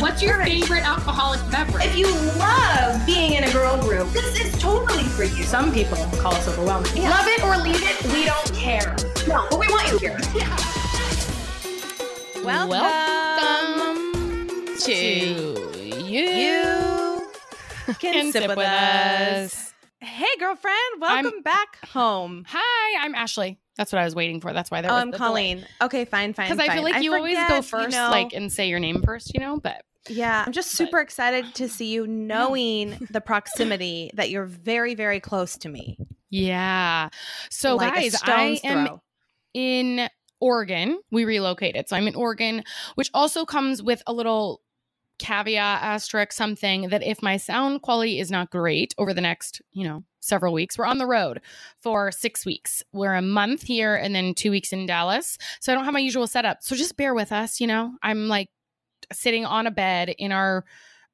What's your favorite alcoholic beverage? If you love being in a girl group, this is totally for you. Some people call us overwhelming. Yeah. Love it or leave it, we don't care. No, but we want you here. Welcome, Welcome to you. you can, sip, with us. Hey, girlfriend, welcome I'm- back home. Hi, I'm Ashley. That's what I was waiting for. That's why there Oh, was I'm the Colleen. Okay, fine, fine. Because I feel like you always forget, go you first, know. like, and say your name first, you know. But yeah, I'm just super excited to see you, knowing the proximity that you're very, very close to me. yeah. So like guys, I am in Oregon. We relocated, so I'm in Oregon, which also comes with a little caveat asterisk something that if my sound quality is not great over the next you know several weeks we're on the road for six weeks. We're a month here and then two weeks in dallas. So i don't have my usual setup. So just bear with us you know? I'm like sitting on a bed in our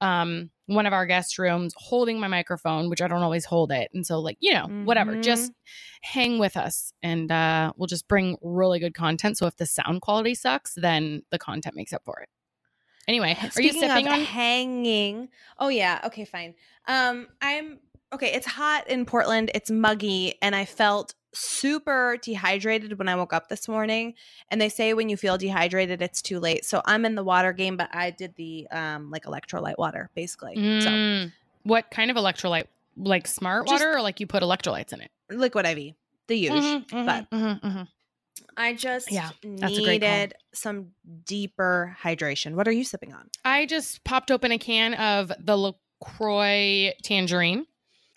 um one of our guest rooms holding my microphone which i don't always hold it. And so like you know whatever. Mhm. just hang with us and uh we'll just bring really good content. So if the sound quality sucks then the content makes up for it anyway are you Speaking sipping of on hanging? Oh yeah. Okay, fine. Um, I'm okay. It's hot in Portland. It's muggy, and I felt super dehydrated when I woke up this morning. And they say when you feel dehydrated, it's too late. So I'm in the water game, but I did the um like electrolyte water basically. So Mm. what kind of electrolyte like smart Just- water or like you put electrolytes in it liquid IV, the use. Mhm, mhm, but- mhm, mhm. I just Yeah, that's a great call. needed some deeper hydration. What are you sipping on? i just popped open a can of the lacroix tangerine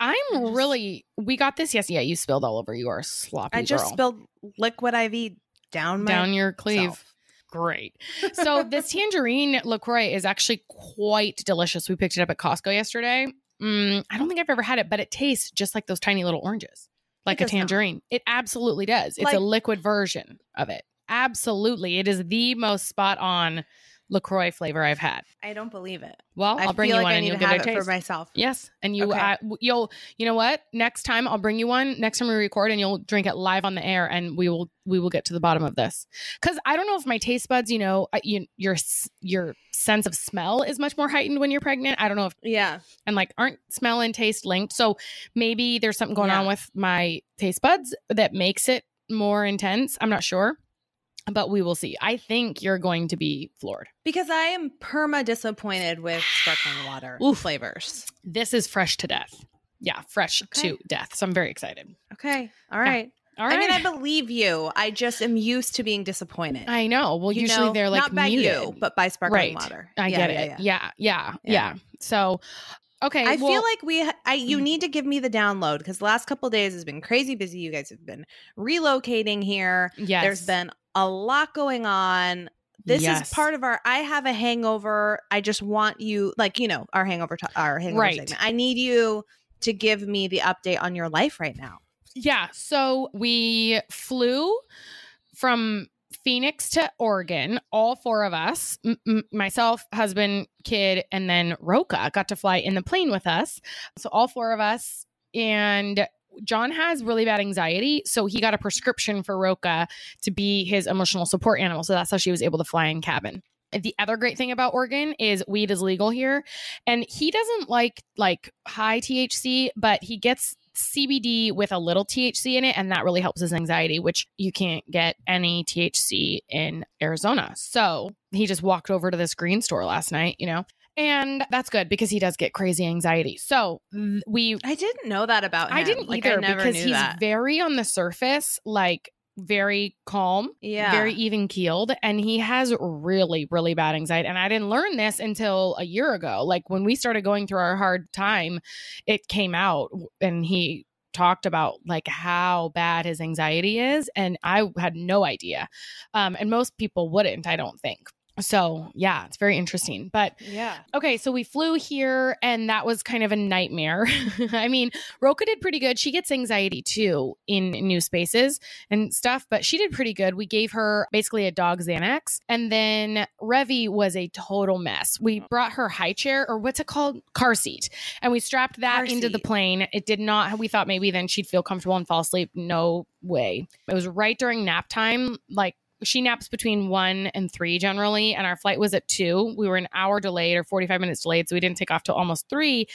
i'm just- really we got this yes yeah you spilled all over you are sloppy I just girl. spilled liquid IV down my down your cleave self. great so this tangerine lacroix is actually quite delicious we picked it up at costco yesterday mm, i don't think i've ever had it but it tastes just like those tiny little oranges like a does not. tangerine. It absolutely does. It's a liquid version of it. Absolutely. It is the most spot on lacroix flavor i've had I don't believe it. well I i'll bring you like one I and you'll give have it a taste for myself. Yes, and you, Okay. uh, you'll, you know what? Next time I'll bring you one. Next time we record, and you'll drink it live on the air, and we will, we will get to the bottom of this. Because I don't know if my taste buds, you know, you, your your sense of smell is much more heightened when you're pregnant. I don't know if, Yeah. and like, aren't smell and taste linked? So maybe there's something going Yeah. on with my taste buds that makes it more intense. I'm not sure, but we will see. I think you're going to be floored. Because I am perma disappointed with sparkling water Ooh. flavors. This is fresh to death. Yeah, fresh Okay. to death. So I'm very excited. Okay. All right. All I mean, I believe you. I just am used to being disappointed. I know. Well, You usually know, they're like not by muted. you, but by sparkling Right. water. I Yeah, get yeah, it. yeah. Yeah. Yeah. Yeah. Yeah. So, okay. I well, feel like we, I, you Mm. need to give me the download because the last couple days has been crazy busy. You guys have been relocating here. yes. There's been a lot going on. This Yes. is part of our. I have a hangover. I just want you, like you know, our hangover, our hangover Right. segment. I need you to give me the update on your life right now. Yeah. So we flew from Phoenix to Oregon, all four of us, m- myself, husband, kid, and then Roca got to fly in the plane with us. So all four of us. And John has really bad anxiety. So he got a prescription for Roka to be his emotional support animal. So that's how she was able to fly in cabin. The other great thing about Oregon is weed is legal here. And he doesn't like like high THC, but he gets CBD with a little THC in it, and that really helps his anxiety, which you can't get any THC in Arizona. So he just walked over to this green store last night, you know, and that's good because he does get crazy anxiety. So we, I didn't know that about him. I didn't Like, either I never because he's that. very on the surface, like very calm yeah, very even keeled and he has really really bad anxiety and i didn't learn this until a year ago like when we started going through our hard time it came out and he talked about like how bad his anxiety is and i had no idea um and most people wouldn't i don't think so yeah it's very interesting but yeah. Okay, so we flew here and that was kind of a nightmare. I mean, Roka did pretty good. She gets anxiety too in new spaces and stuff, but she did pretty good. We gave her basically a dog Xanax. And then Revi was a total mess. We mm. brought her high chair or what's it called? Car seat. And we strapped that Car into the plane. It did not, we thought maybe then she'd feel comfortable and fall asleep. No way. It was right during nap time, like she naps between one and three generally, and our flight was at two. We were an hour delayed or 45 minutes delayed, so we didn't take off till almost three.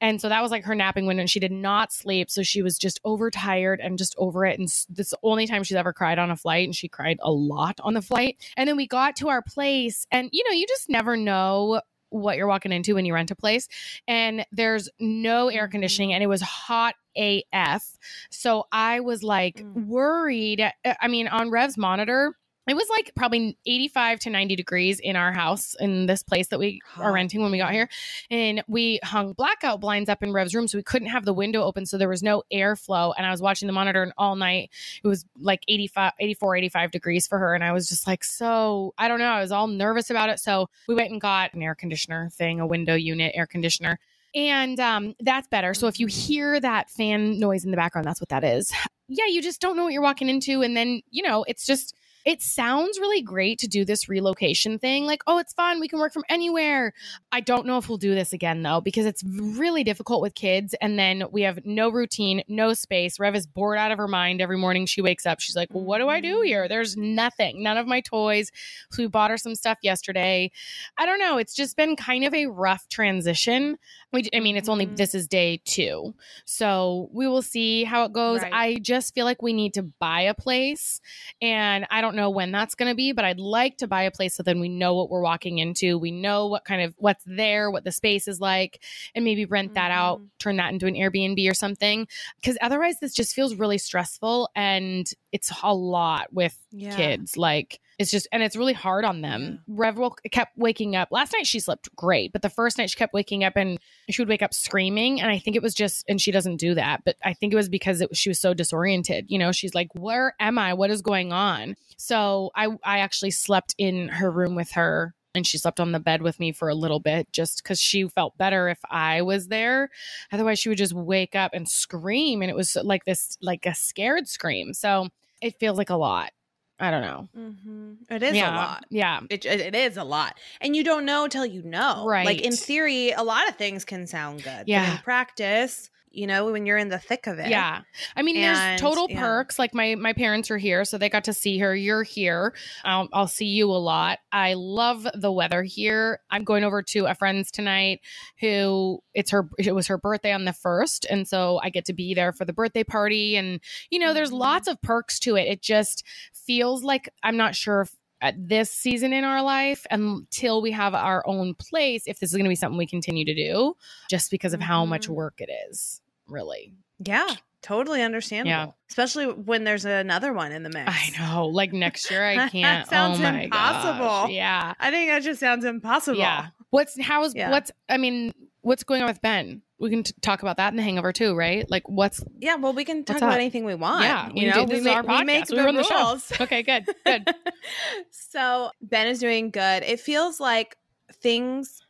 And so that was like her napping window, and she did not sleep. So she was just overtired and just over it. And this is the only time she's ever cried on a flight, and she cried a lot on the flight. And then we got to our place, and you know, you just never know what you're walking into when you rent a place. And there's no air Mm-hmm. conditioning, and it was hot AF. So I was like Mm. worried. I mean, on Rev's monitor, it was like probably 85 to 90 degrees in our house in this place that we are renting when we got here. And we hung blackout blinds up in Rev's room. So we couldn't have the window open. So there was no airflow. And I was watching the monitor and all night. It was like 85, 84, 85 degrees for her. And I was just like, so I don't know. I was all nervous about it. So we went and got an air conditioner thing, a window unit air conditioner. And um, that's better. So if you hear that fan noise in the background, that's what that is. Yeah, you just don't know what you're walking into. And then, you know, it's just, it sounds really great to do this relocation thing. Like, oh, it's fun. We can work from anywhere. I don't know if we'll do this again, though, because it's really difficult with kids. And then we have no routine, no space. Rev is bored out of her mind every morning. She wakes up. She's like, well, what do I do here? There's nothing, none of my toys. So we bought her some stuff yesterday. I don't know. It's just been kind of a rough transition. We, I mean, it's only Mhm. this is day two, so we will see how it goes. Right. I just feel like we need to buy a place, and I don't know when that's going to be, but I'd like to buy a place so then we know what we're walking into. We know what kind of what's there, what the space is like, and maybe rent that out, Mhm. turn that into an Airbnb or something. Because otherwise, this just feels really stressful, and it's a lot with Yeah. kids. Like it's just, and it's really hard on them. Rev woke, kept waking up. Last night she slept great, but the first night she kept waking up and she would wake up screaming. And I think it was just, and she doesn't do that, but I think it was because it, she was so disoriented. You know, she's like, "Where am I? What is going on?" So I, I actually slept in her room with her. And she slept on the bed with me for a little bit just because she felt better if I was there. Otherwise, she would just wake up and scream. And it was like this, like a scared scream. So it feels like a lot. I don't know. Mhm. It is yeah. a lot. Yeah. It, it it is a lot. And you don't know till you know. Right. Like in theory, a lot of things can sound good. Yeah. in practice, you know, when you're in the thick of it. Yeah. I mean, And, there's total yeah. perks. Like my my parents are here, so they got to see her. You're here. I'll, I'll see you a lot. I love the weather here. I'm going over to a friend's tonight who it's her it was her birthday on the first, and so I get to be there for the birthday party. And you know, there's Mhm. lots of perks to it. It just feels like I'm not sure if at this season in our life until we have our own place if this is going to be something we continue to do just because of how much Mhm. work it is really Yeah. Totally understandable. Yeah. Especially when there's another one in the mix. I know. Like next year, I can't. sounds oh my impossible. Gosh. Yeah. I think that just sounds impossible. Yeah. What's how's Yeah. what's I mean what's going on with Ben? We can t- talk about that in the Hangover too, right? Like what's Yeah, well, we can talk about anything we want. Yeah, we you do. know, This we is make, our we make podcast. We the run the show. rules. okay? Good. Good. so Ben is doing good. It feels like things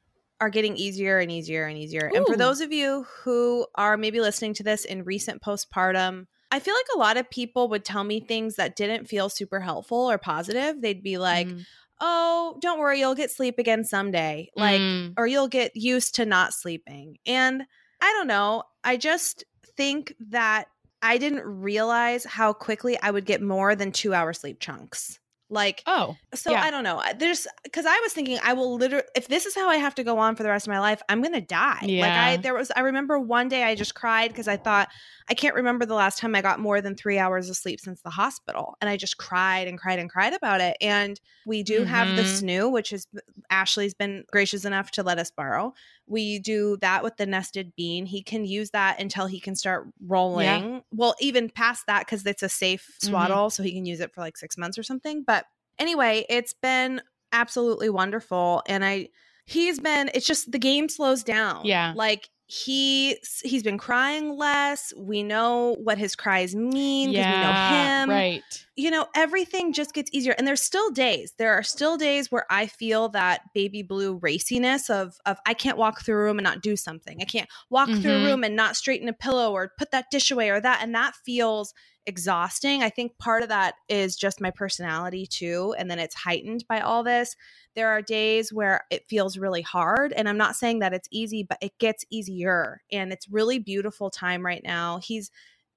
are getting easier and easier and easier. And for those of you who are maybe listening to this in recent postpartum, I feel like a lot of people would tell me things that didn't feel super helpful or positive. They'd be like, Mm. "Oh, don't worry, you'll get sleep again someday." Like Mm. or you'll get used to not sleeping. And I don't know. I just think that I didn't realize how quickly I would get more than two hour sleep chunks. Like, oh so yeah. I don't know. There's because I was thinking I will literally, if this is how I have to go on for the rest of my life, I'm to die. Yeah. Like, I, there was, I remember one day I just cried because I thought, I can't remember the last time I got more than three hours of sleep since the hospital. And I just cried and cried and cried about it. And we do have the Mhm. snoo, which is Ashley's been gracious enough to let us borrow. We do that with the nested bean. He can use that until he can start rolling. Well, even past that because it's a safe Mhm. swaddle, so he can use it for like six months or something. But anyway, it's been absolutely wonderful, and I he's been. It's just the game slows down. Yeah. like he he's been crying less. We know what his cries mean because we know him Right. you know, everything just gets easier. And there's still days. There are still days where I feel that baby blue raciness of of I can't walk through a room and not do something. I can't walk through Mhm. a room and not straighten a pillow or put that dish away or that. And that feels exhausting. I think part of that is just my personality too. And then it's heightened by all this. There are days where it feels really hard. And I'm not saying that it's easy, but it gets easier. And it's really beautiful time right now. He's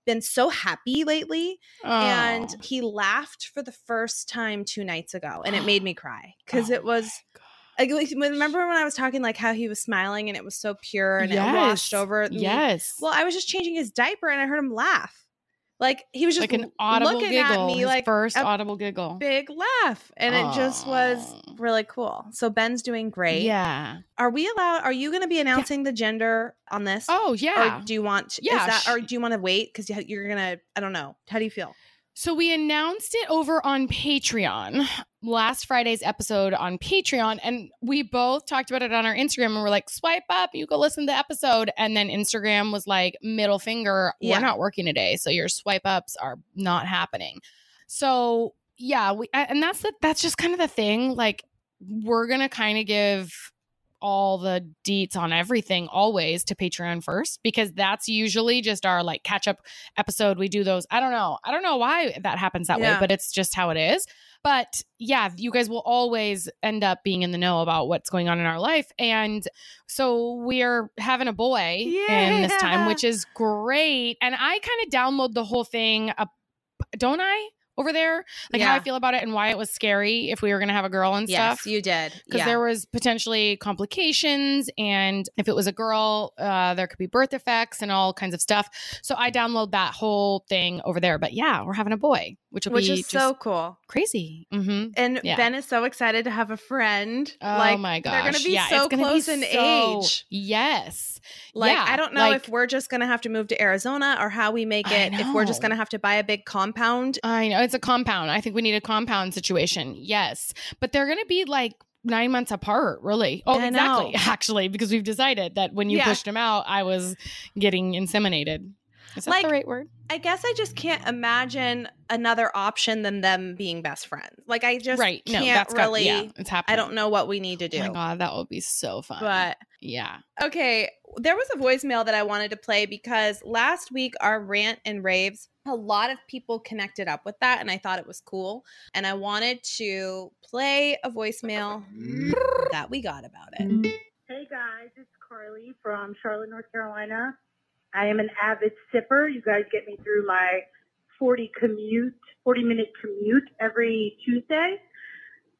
been so happy lately and he laughed for the first time two nights ago and it made me cry because Oh it was my like like, remember when i was talking like how he was smiling and it was so pure and it washed Yes. over me? Yes. well i was just changing his diaper and i heard him laugh like he was just like an audible looking giggle. at me like first a audible giggle. big laugh and it just was really cool so ben's doing great Yeah. are we allowed are you going to be announcing the gender on this Oh yeah. or do you want Yeah, is that or do you want to wait because you're gonna i don't know how do you feel So we announced it over on Patreon last Friday's episode on Patreon, and we both talked about it on our Instagram, and we're like, swipe up, you go listen to the episode, and then Instagram was like, middle finger, Yeah. we're not working today, so your swipe ups are not happening. So yeah, we and that's the that's just kind of the thing. Like we're gonna kind of give all the deets on everything always to Patreon first because that's usually just our like catch up episode. We do those. I don't know. I don't know why that happens that Yeah. way, but it's just how it is. But yeah, you guys will always end up being in the know about what's going on in our life. And so we're having a boy in this time, which is great. And I kind of download the whole thing up, don't I? Over there, like how I feel about it and why it was scary if we were going to have a girl and yes stuff. you did. Because yeah. there was potentially complications and if it was a girl uh, there could be birth effects and all kinds of stuff. So i download that whole thing over there. But yeah we're having a boy which will which be is just so cool crazy hmm and Yeah. ben is so excited to have a friend oh like my gosh they're gonna be yeah, so gonna close be in so- age yes like Yeah, i don't know like- if we're just gonna have to move to arizona or how we make it if we're just gonna have to buy a big compound I know it's a compound. I think we need a compound situation. Yes, but they're going to be like nine months apart, really. Oh, I exactly. know. Actually, because we've decided that when you Yeah. pushed him out, I was getting inseminated. Is that Like, the right word? i guess i just can't imagine another option than them being best friends like i just right. No, can't that's got- really yeah, it's happening. i don't know what we need to do Oh my god, that would be so fun. but yeah, Okay, there was a voicemail that I wanted to play because last week our rant and raves, a lot of people connected up with that, and I thought it was cool. And I wanted to play a voicemail mm. that we got about it. Hey guys, it's Carly from Charlotte, North Carolina. I am an avid sipper. You guys get me through my 40 commute, 40 minute commute every Tuesday.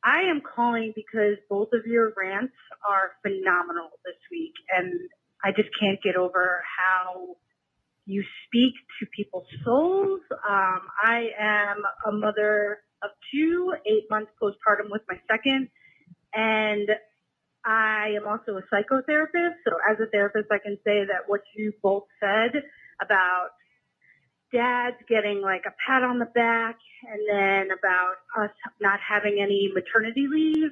I am calling because both of your rants are phenomenal this week and I just can't get over how you speak to people's souls. Um, I am a mother of two, eight months postpartum with my second, and I am also a psychotherapist. So as a therapist, I can say that what you both said about dads getting like a pat on the back and then about us not having any maternity leave,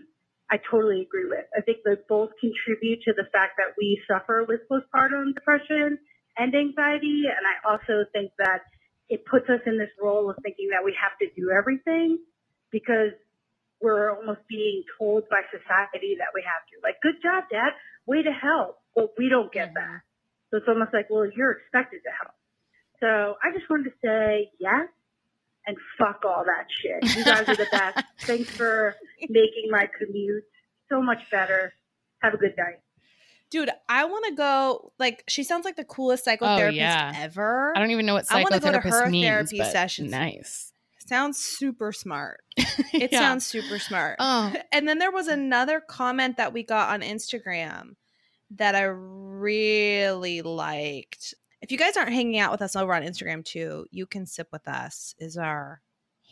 I totally agree with. I think they both contribute to the fact that we suffer with postpartum depression and anxiety. And I also think that it puts us in this role of thinking that we have to do everything because we're almost being told by society that we have to. Like, good job, dad. Way to help. But we don't get that. So it's almost like, well, you're expected to help. So I just wanted to say yes and fuck all that shit. You guys are the best. Thanks for making my commute so much better. Have a good night. Dude, I want to go. Like, she sounds like the coolest oh, psychotherapist yeah. ever. I don't even know what I wanna go to psychotherapist her means. therapy but sessions. Nice. Sounds super smart. It Yeah. sounds super smart. Oh, And then there was another comment that we got on Instagram that I really liked. If you guys aren't hanging out with us over on Instagram too, you can sip with us is our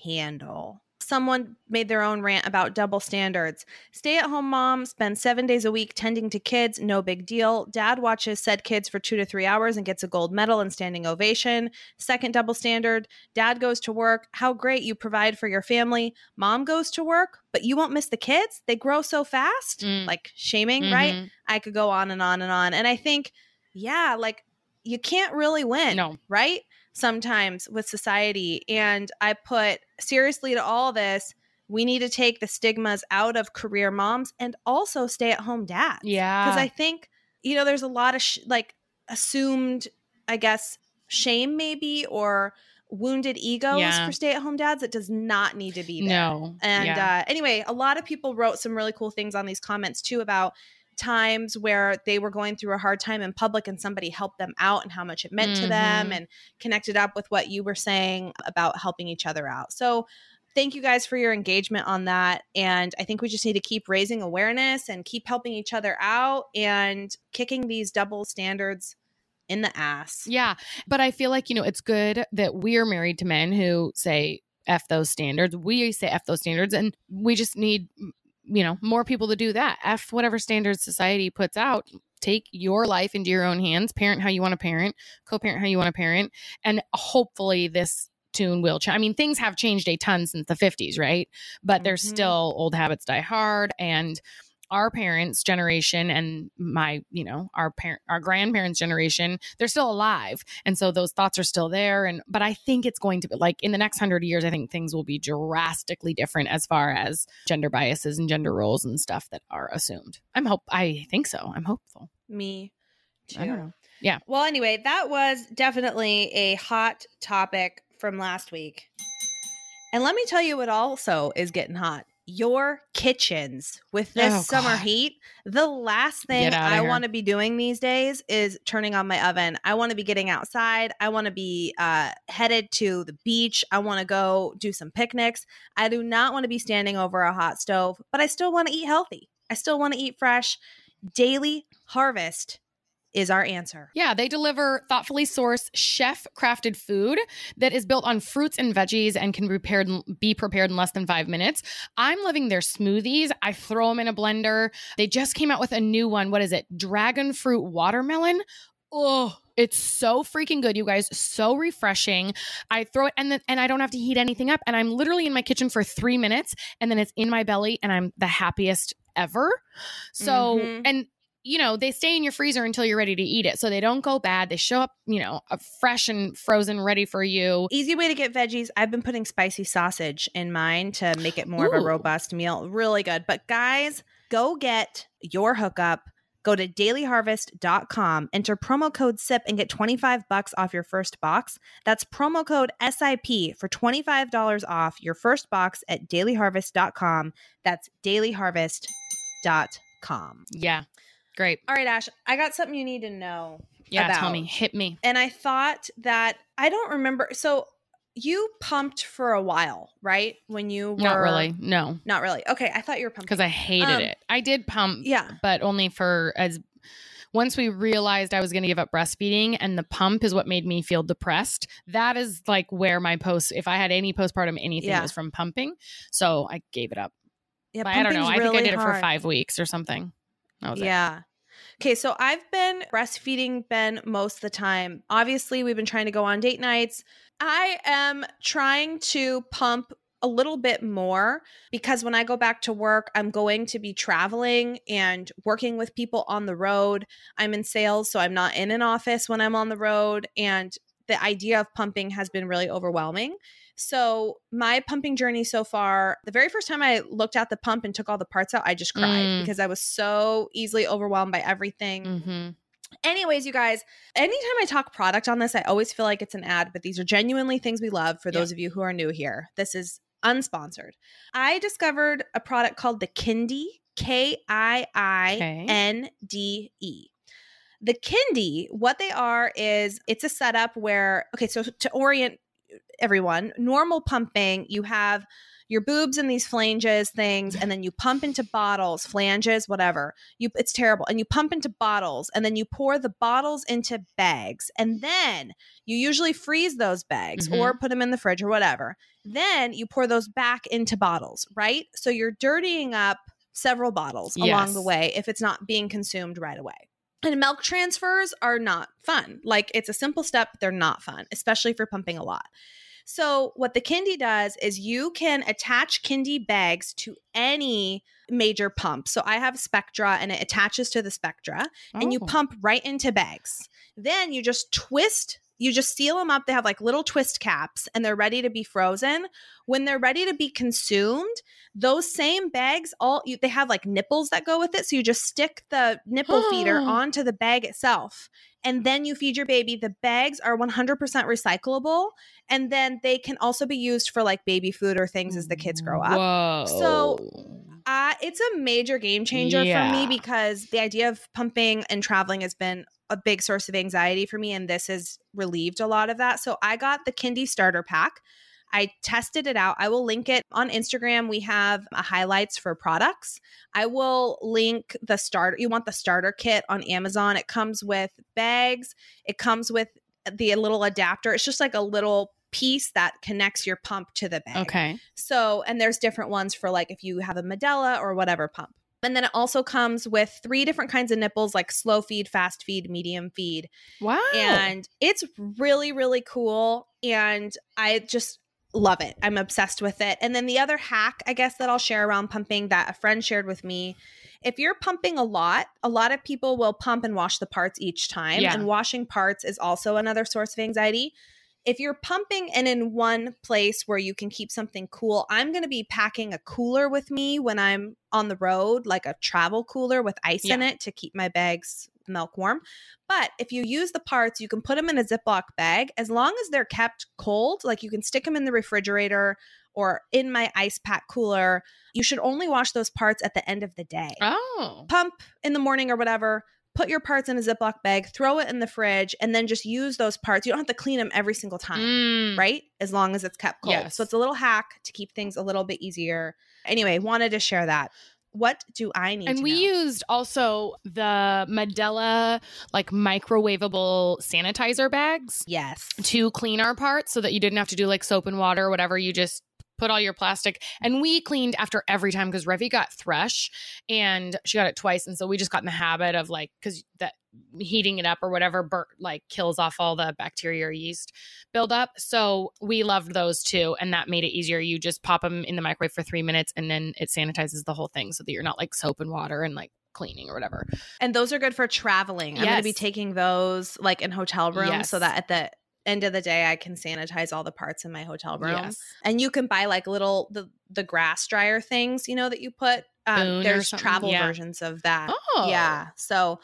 handle. Someone made their own rant about double standards. Stay at home mom spends seven days a week tending to kids, no big deal. Dad watches said kids for two to three hours and gets a gold medal and standing ovation. Second double standard dad goes to work. How great you provide for your family. Mom goes to work, but you won't miss the kids. They grow so fast. Mm. Like shaming, right? mhm. I could go on and on and on. And I think, yeah, like you can't really win No. right? Sometimes with society. And I put seriously to all this, we need to take the stigmas out of career moms and also stay at home dads. Yeah. Because I think, you know, there's a lot of sh- like assumed, I guess, shame maybe or wounded egos Yeah. for stay at home dads. It does not need to be there. no. And Yeah. uh, anyway, a lot of people wrote some really cool things on these comments too about times where they were going through a hard time in public and somebody helped them out and how much it meant to them Mhm. and connected up with what you were saying about helping each other out. So thank you guys for your engagement on that. And I think we just need to keep raising awareness and keep helping each other out and kicking these double standards in the ass. Yeah. But I feel like, you know, it's good that we're married to men who say F those standards. We say F those standards, and we just need, you know, more people to do that. F whatever standards society puts out. Take your life into your own hands, parent how you want to parent, co parent how you want to parent. And hopefully this tune will change. I mean, things have changed a ton since the 50s, right? But there's Mhm. still old habits die hard. And our parents' generation and my, you know, our parent, our grandparents' generation, they're still alive, and so those thoughts are still there. And but I think it's going to be like in the next hundred years, I think things will be drastically different as far as gender biases and gender roles and stuff that are assumed. I'm hope. I think so. I'm hopeful. Me too. I don't know. Yeah. Well, anyway, that was definitely a hot topic from last week. And let me tell you what also is getting hot. Your kitchens with this Oh, summer God. heat. The last thing I want to be doing these days is turning on my oven. I want to be getting outside. I want to be uh, headed to the beach. I want to go do some picnics. I do not want to be standing over a hot stove, but I still want to eat healthy. I still want to eat fresh. Daily Harvest is our answer. Yeah, they deliver thoughtfully sourced, chef crafted food that is built on fruits and veggies and can be prepared, be prepared in less than five minutes. I'm loving their smoothies. I throw them in a blender. They just came out with a new one. What is it? Dragon fruit watermelon. Oh, it's so freaking good, you guys. So refreshing. I throw it and then and I don't have to heat anything up. And I'm literally in my kitchen for three minutes and then it's in my belly and I'm the happiest ever. So Mhm. and you know, they stay in your freezer until you're ready to eat it. So they don't go bad. They show up, you know, fresh and frozen, ready for you. Easy way to get veggies. I've been putting spicy sausage in mine to make it more of a robust meal. Really good. But guys, go get your hookup. Go to dailyharvest.com, enter promo code SIP and get 25 bucks off your first box. That's promo code SIP for $25 off your first box at dailyharvest.com. That's dailyharvest.com. Yeah. Great. All right, Ash, I got something you need to know. Yeah. about. Tell me. Hit me. and I thought that I don't remember. So you pumped for a while, right? When you were Not really. No. not really. Okay, I thought you were pumping Because I hated Um, it. I did pump, yeah. but only for as once we realized I was going to give up breastfeeding and the pump is what made me feel depressed. That is like where my post, if I had any postpartum anything, Yeah. was from pumping. So I gave it up. Yeah, But I don't know. I think I did it for five weeks or something. That was it. Yeah. Okay, so I've been breastfeeding Ben most of the time. Obviously, we've been trying to go on date nights. I am trying to pump a little bit more because when I go back to work, I'm going to be traveling and working with people on the road. I'm in sales, so I'm not in an office when I'm on the road. And the idea of pumping has been really overwhelming. So, my pumping journey so far, the very first time I looked at the pump and took all the parts out, I just cried Mm. because I was so easily overwhelmed by everything. Mm-hmm. Anyways, you guys, anytime I talk product on this, I always feel like it's an ad, but these are genuinely things we love for Yeah. those of you who are new here. This is unsponsored. I discovered a product called the Kiinde, K I I N D E. The Kiinde, what they are is it's a setup where, okay, so to orient everyone, normal pumping, you have your boobs and these flanges things, and then you pump into bottles, flanges, whatever. You it's terrible. And you pump into bottles, and then you pour the bottles into bags, and then you usually freeze those bags or mm-hmm. put them in the fridge or whatever. Then you pour those back into bottles, right? So you're dirtying up several bottles along the way if it's not being consumed right away. And milk transfers are not fun. Like it's a simple step, but they're not fun, especially for pumping a lot. So, what the Kiinde does is you can attach Kiinde bags to any major pump. So, I have Spectra and it attaches to the Spectra and you Oh. pump right into bags. Then you just twist, you just seal them up. They have like little twist caps and they're ready to be frozen. When they're ready to be consumed, those same bags all you, they have like nipples that go with it. So you just stick the nipple feeder onto the bag itself and then you feed your baby. The bags are 100% recyclable and then they can also be used for like baby food or things as the kids grow up. Whoa. So, Uh, it's a major game changer for me because the idea of pumping and traveling has been a big source of anxiety for me, and this has relieved a lot of that. So I got the Kiinde starter pack. I tested it out. I will link it on Instagram. We have uh, highlights for products. I will link the starter. You want the starter kit on Amazon? It comes with bags. It comes with the little adapter. It's just like a little piece that connects your pump to the bag. Okay. So, and there's different ones for like if you have a Medela or whatever pump. And then it also comes with three different kinds of nipples like slow feed, fast feed, medium feed. Wow. And it's really, really cool. And I just love it. I'm obsessed with it. And then the other hack, I guess, that I'll share around pumping that a friend shared with me. If you're pumping a lot, a lot of people will pump and wash the parts each time. Yeah. And washing parts is also another source of anxiety if you're pumping and in one place where you can keep something cool, I'm going to be packing a cooler with me when I'm on the road, like a travel cooler with ice in it to keep my bags milk warm. But if you use the parts, you can put them in a Ziploc bag as long as they're kept cold, like you can stick them in the refrigerator or in my ice pack cooler. You should only wash those parts at the end of the day oh. pump in the morning or whatever, put your parts in a Ziploc bag, throw it in the fridge, and then just use those parts. You don't have to clean them every single time, Mm. right? As long as it's kept cold. Yes. So it's a little hack to keep things a little bit easier. Anyway, wanted to share that. What do I need And we know? used also the Medela like microwavable sanitizer bags yes. to clean our parts so that you didn't have to do like soap and water or whatever. You just put all your plastic and we cleaned after every time because Revi got thrush and she got it twice. And so we just got in the habit of like, because that heating it up or whatever bur- like kills off all the bacteria or yeast buildup. So we loved those too. And that made it easier. You just pop them in the microwave for three minutes and then it sanitizes the whole thing so that you're not like soap and water and like cleaning or whatever. And those are good for traveling. I'm going to be taking those like in hotel rooms Yes. so that at the end of the day I can sanitize all the parts in my hotel room. Yes. and you can buy like little the the grass dryer things you know that you put um, there's travel Yeah. versions of that Oh. yeah so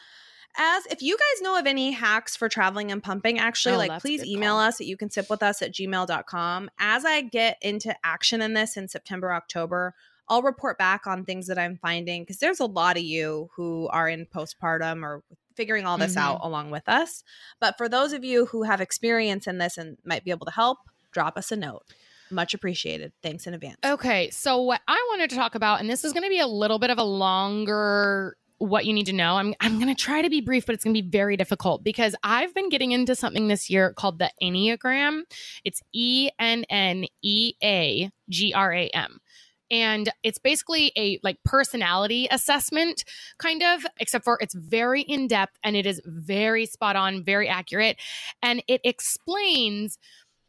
as if you guys know of any hacks for traveling and pumping actually Oh, like please email call. us at you can sip with us at gmail.com as i get into action in this in september october i'll report back on things that i'm finding because there's a lot of you who are in postpartum or figuring all this Mhm. out along with us but for those of you who have experience in this and might be able to help drop us a note much appreciated thanks in advance Okay, so what I wanted to talk about, and this is going to be a little bit of a longer what you need to know. I'm I'm going to try to be brief, but it's going to be very difficult because I've been getting into something this year called the Enneagram. It's E N N E A G R A M. And it's basically a like personality assessment kind of, except for it's very in depth and it is very spot on, very accurate. And it explains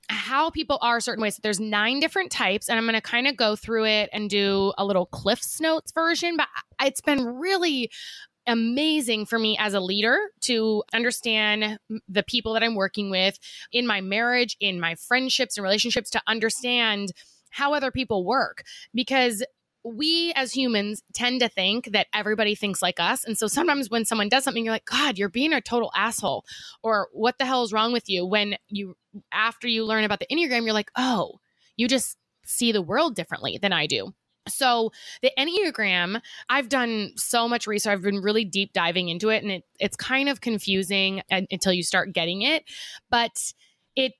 how people are certain ways. So there's nine different types, and I'm going to kind of go through it and do a little Cliff's Notes version. But it's been really amazing for me as a leader to understand the people that I'm working with in my marriage, in my friendships and relationships, to understand how other people work because we as humans tend to think that everybody thinks like us. And so sometimes when someone does something, you're like, God, you're being a total asshole. Or what the hell is wrong with you? When you, after you learn about the Enneagram, you're like, oh, you just see the world differently than I do. So the Enneagram, I've done so much research. I've been really deep diving into it, and it, it's kind of confusing until you start getting it. But it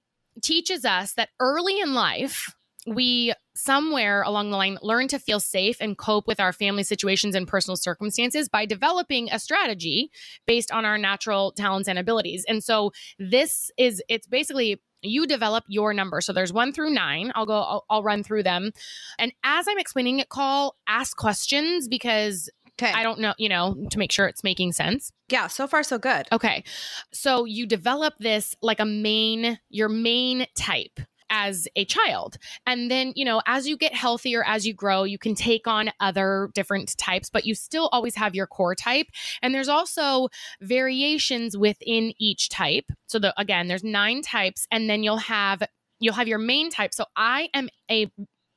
teaches us that early in life, we somewhere along the line learn to feel safe and cope with our family situations and personal circumstances by developing a strategy based on our natural talents and abilities. And so this is it's basically you develop your number. So there's 1 through 9. I'll go I'll, I'll run through them. And as I'm explaining it, Coll ask questions because okay I don't know, you know, to make sure it's making sense. yeah so far so good Okay. So you develop this like a main, your main type as a child. And then, you know, as you get healthier, as you grow, you can take on other different types, but you still always have your core type. And there's also variations within each type. So the again, there's nine types and then you'll have you'll have your main type. So I am a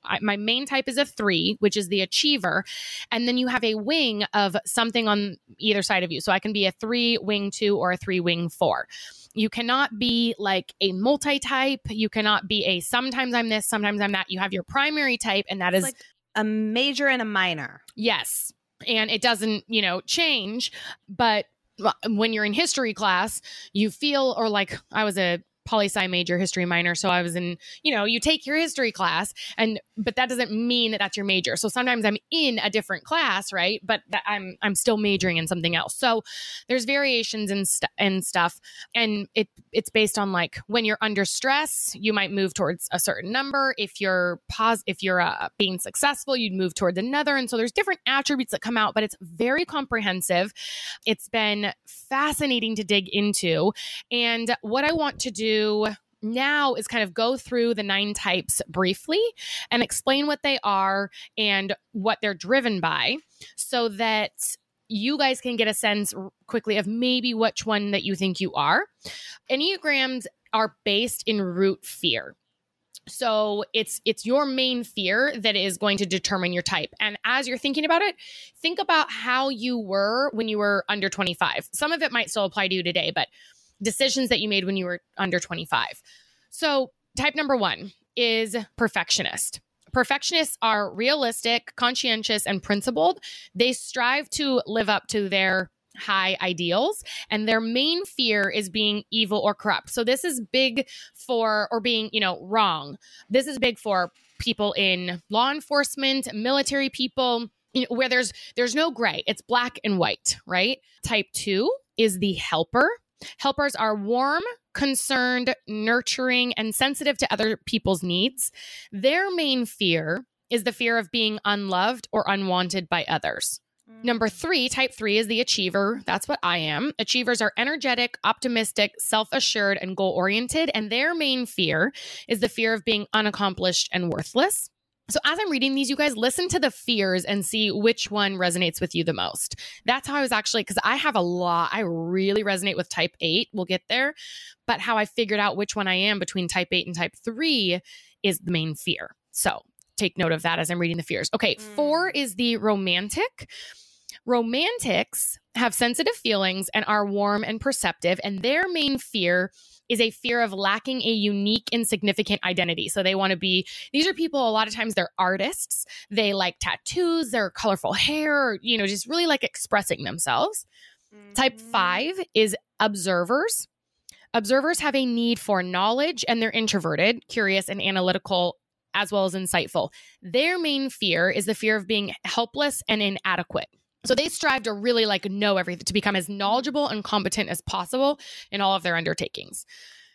I, my main type is a three, which is the achiever. And then you have a wing of something on either side of you. So I can be a three wing two or a three wing four. You cannot be like a multi type. You cannot be a sometimes I'm this, sometimes I'm that. You have your primary type, and that is It's like a major and a minor. Yes. And it doesn't, you know, change. But when you're in history class, you feel, or like I was a poli sci major, history minor. So I was in, you know, you take your history class, and but that doesn't mean that that's your major. So sometimes I'm in a different class, right? But I'm I'm still majoring in something else. So there's variations in st- and stuff, and it it's based on like when you're under stress, you might move towards a certain number. If you're pos, if you're uh, being successful, you'd move towards another. And so there's different attributes that come out, but it's very comprehensive. It's been fascinating to dig into, and what I want to do now is kind of go through the nine types briefly and explain what they are and what they're driven by so that you guys can get a sense quickly of maybe which one that you think you are. Enneagrams are based in root fear. So it's it's your main fear that is going to determine your type. And as you're thinking about it, think about how you were when you were under 25. Some of it might still apply to you today, but decisions that you made when you were under 25. So, type number one is perfectionist. Perfectionists are realistic, conscientious, and principled. They strive to live up to their high ideals and their main fear is being evil or corrupt. So this is big for or being, you know, wrong. This is big for people in law enforcement, military people, you know, where there's there's no gray. It's black and white, right? Type 2 is the helper. Helpers are warm, concerned, nurturing, and sensitive to other people's needs. Their main fear is the fear of being unloved or unwanted by others. Number Mm. three, type three, is the achiever. That's what I am. Achievers are energetic, optimistic, self assured, and goal oriented. And their main fear is the fear of being unaccomplished and worthless. So, as I'm reading these, you guys listen to the fears and see which one resonates with you the most. That's how I was actually, because I have a lot, I really resonate with type eight. We'll get there. But how I figured out which one I am between type eight and type three is the main fear. So, take note of that as I'm reading the fears. Okay, Mm. four is the romantic. Romantics have sensitive feelings and are warm and perceptive, and their main fear is a fear of lacking a unique and significant identity. So they want to be, these are people, a lot of times they're artists. They like tattoos, their colorful hair, you know, just really like expressing themselves. Type Mhm. five is observers. Observers have a need for knowledge and they're introverted, curious, and analytical, as well as insightful. Their main fear is the fear of being helpless and inadequate. So they strive to really like know everything, to become as knowledgeable and competent as possible in all of their undertakings.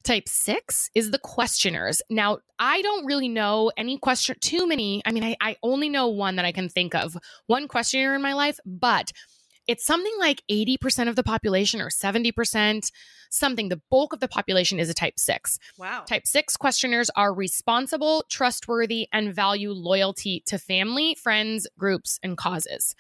Type six is the questioners. Now, I don't really know any question, too many. I mean, I, I only know one that I can think of, one questioner in my life, but it's something like 80% of the population or 70%, something. The bulk of the population is a type six. Wow. Type six questioners are responsible, trustworthy, and value loyalty to family, friends, groups, and causes.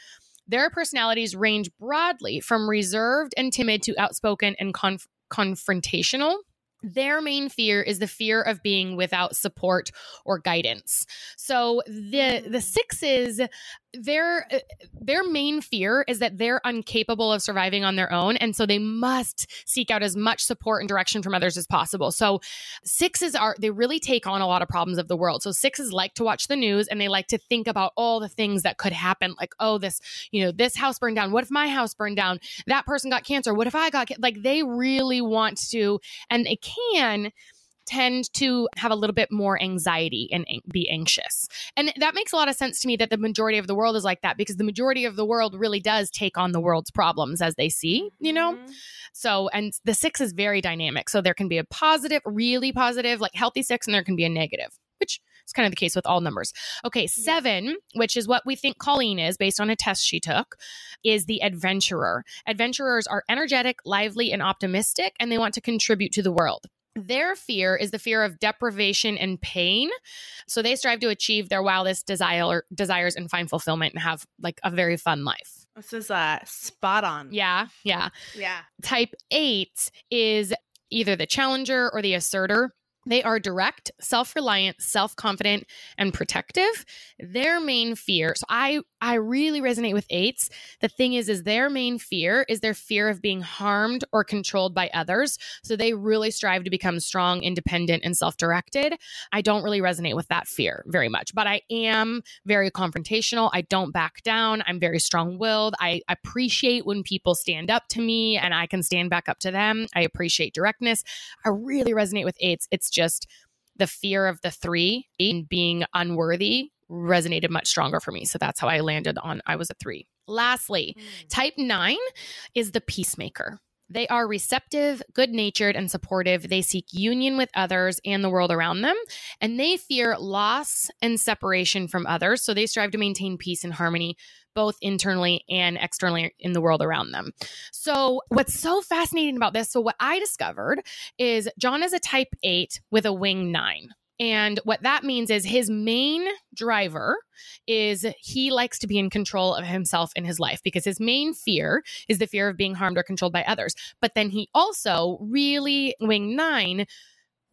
Their personalities range broadly from reserved and timid to outspoken and conf- confrontational. Their main fear is the fear of being without support or guidance. So the the sixes, their uh, their main fear is that they're incapable of surviving on their own, and so they must seek out as much support and direction from others as possible. So sixes are they really take on a lot of problems of the world. So sixes like to watch the news and they like to think about all the things that could happen, like oh this you know this house burned down. What if my house burned down? That person got cancer. What if I got ca-? like they really want to, and they can tend to have a little bit more anxiety and be anxious. And that makes a lot of sense to me that the majority of the world is like that because the majority of the world really does take on the world's problems as they see, you know? Mhm. So, and the six is very dynamic. So there can be a positive, really positive, like healthy six, and there can be a negative, which is kind of the case with all numbers. Okay, seven, which is what we think Colleen is based on a test she took, is the adventurer. Adventurers are energetic, lively, and optimistic, and they want to contribute to the world. Their fear is the fear of deprivation and pain. So they strive to achieve their wildest desire, desires and find fulfillment and have like a very fun life. This is uh spot on. Yeah, yeah Yeah. type 8 is either the challenger or the asserter They are direct, self reliant, self confident, and protective. Their main fear, so I, I really resonate with eights. The thing is, is their main fear is their fear of being harmed or controlled by others. So they really strive to become strong, independent, and self directed. I don't really resonate with that fear very much, but I am very confrontational. I don't back down. I'm very strong willed. I appreciate when people stand up to me and I can stand back up to them. I appreciate directness. I really resonate with eights. It's just the fear of the three and being unworthy resonated much stronger for me. So that's how I landed on I was a three. Lastly, hmm. type nine is the peacemaker. They are receptive, good natured, and supportive. They seek union with others and the world around them, and they fear loss and separation from others. So they strive to maintain peace and harmony both internally and externally in the world around them. So, what's so fascinating about this? So, what I discovered is John is a type eight with a wing nine. And what that means is his main driver is he likes to be in control of himself in his life because his main fear is the fear of being harmed or controlled by others. But then he also really, wing nine,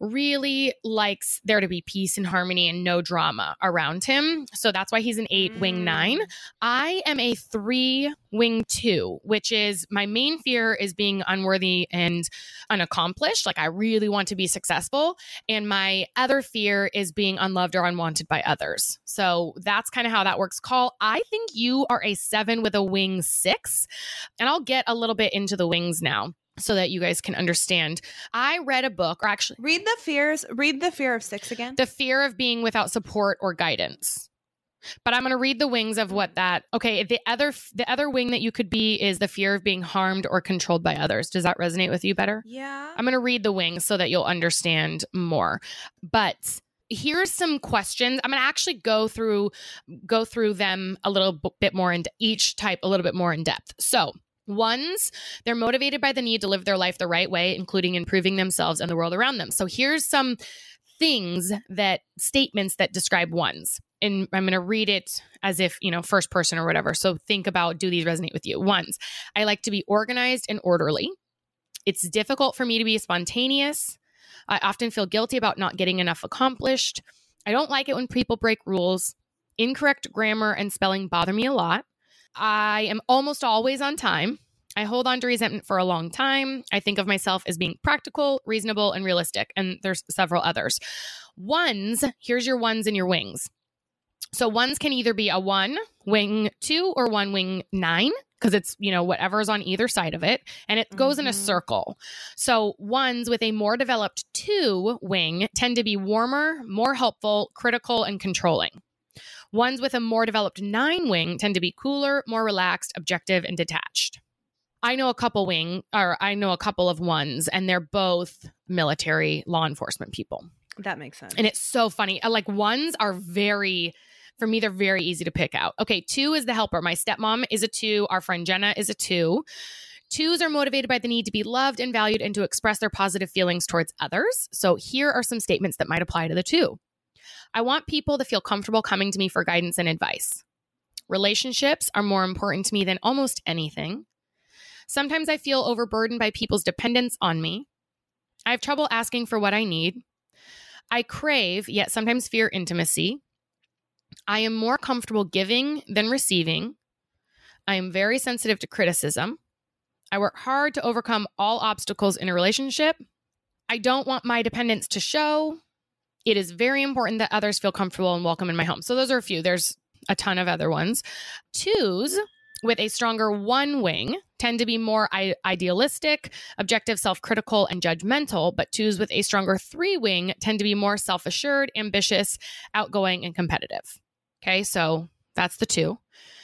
really likes there to be peace and harmony and no drama around him. So that's why he's an eight, wing mm. nine. I am a three, wing two, which is my main fear is being unworthy and unaccomplished. Like I really want to be successful. And my other fear is being unloved or unwanted by others. So that's kind of how that works. Coll, I think you are a seven with a wing six. And I'll get a little bit into the wings now so that you guys can understand. I read a book, or actually, Read the fears. Read the fear of six again. the fear of being without support or guidance. But I'm going to read the wings of what that. Okay, the other the other wing that you could be is the fear of being harmed or controlled by others. Does that resonate with you better? yeah. I'm going to read the wings so that you'll understand more. But here's some questions. I'm going to actually go through go through them a little bit more in each type a little bit more in depth. So, Ones, they're motivated by the need to live their life the right way, including improving themselves and the world around them. So here's some things that statements that describe ones. And I'm going to read it as if, you know, first person or whatever. So think about do these resonate with you? Ones, I like to be organized and orderly. It's difficult for me to be spontaneous. I often feel guilty about not getting enough accomplished. I don't like it when people break rules. Incorrect grammar and spelling bother me a lot. I am almost always on time. I hold on to resentment for a long time. I think of myself as being practical, reasonable, and realistic. And there's several others. Ones, here's your ones and your wings. So ones can either be a one, wing two, or one, wing nine, because it's, you know, whatever's on either side of it. And it goes in a Mhm. circle. So ones with a more developed two wing tend to be warmer, more helpful, critical, and controlling. Ones with a more developed nine wing tend to be cooler, more relaxed, objective, and detached. I know a couple wing, or I know a couple of ones, and they're both military law enforcement people. That makes sense. And it's so funny. Uh, Like ones are very, for me, they're very easy to pick out. Okay, two is the helper. My stepmom is a two. Our friend Jenna is a two. Twos are motivated by the need to be loved and valued and to express their positive feelings towards others. So here are some statements that might apply to the two. I want people to feel comfortable coming to me for guidance and advice. Relationships are more important to me than almost anything. Sometimes I feel overburdened by people's dependence on me. I have trouble asking for what I need. I crave, yet sometimes fear intimacy. I am more comfortable giving than receiving. I am very sensitive to criticism. I work hard to overcome all obstacles in a relationship. I don't want my dependence to show. It is very important that others feel comfortable and welcome in my home. So, those are a few. There's a ton of other ones. Twos with a stronger one wing tend to be more I- idealistic, objective, self critical, and judgmental, but twos with a stronger three wing tend to be more self assured, ambitious, outgoing, and competitive. Okay, so that's the two.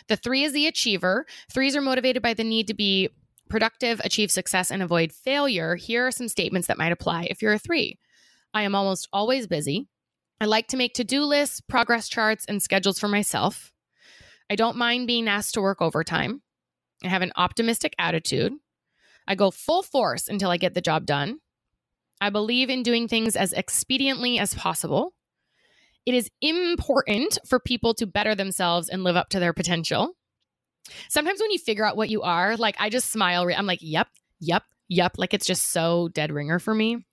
The three is the achiever. Threes are motivated by the need to be productive, achieve success, and avoid failure. Here are some statements that might apply if you're a three. I am almost always busy. I like to make to do lists, progress charts, and schedules for myself. I don't mind being asked to work overtime. I have an optimistic attitude. I go full force until I get the job done. I believe in doing things as expediently as possible. It is important for people to better themselves and live up to their potential. Sometimes when you figure out what you are, like I just smile. I'm like, yep, yep, yep. Like it's just so dead ringer for me.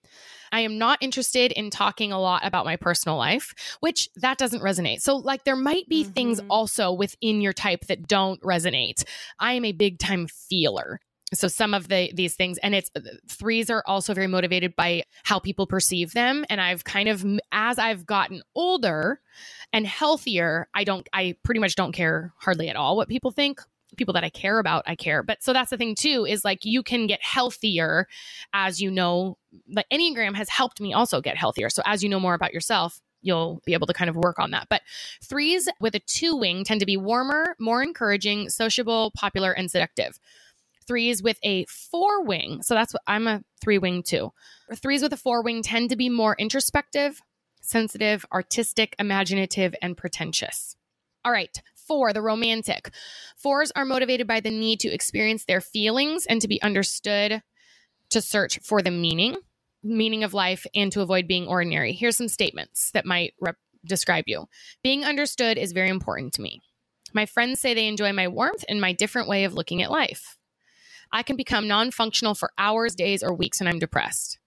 I am not interested in talking a lot about my personal life, which that doesn't resonate. So, like, there might be things Mhm. also within your type that don't resonate. I am a big time feeler. So some of the these things and it's threes are also very motivated by how people perceive them and I've kind of as I've gotten older and healthier, I don't I pretty much don't care hardly at all what people think. People that I care about, I care. But so that's the thing too is like you can get healthier as you know like Enneagram has helped me also get healthier. So as you know more about yourself, you'll be able to kind of work on that. But threes with a two wing tend to be warmer, more encouraging, sociable, popular, and seductive. Threes with a four wing, so that's what I'm a three wing too. Threes with a four wing tend to be more introspective, sensitive, artistic, imaginative, and pretentious. All right, four, the romantic. Fours are motivated by the need to experience their feelings and to be understood, to search for the meaning, meaning of life, and to avoid being ordinary. Here's some statements that might rep- describe you. Being understood is very important to me. My friends say they enjoy my warmth and my different way of looking at life. I can become non functional for hours, days, or weeks when I'm depressed.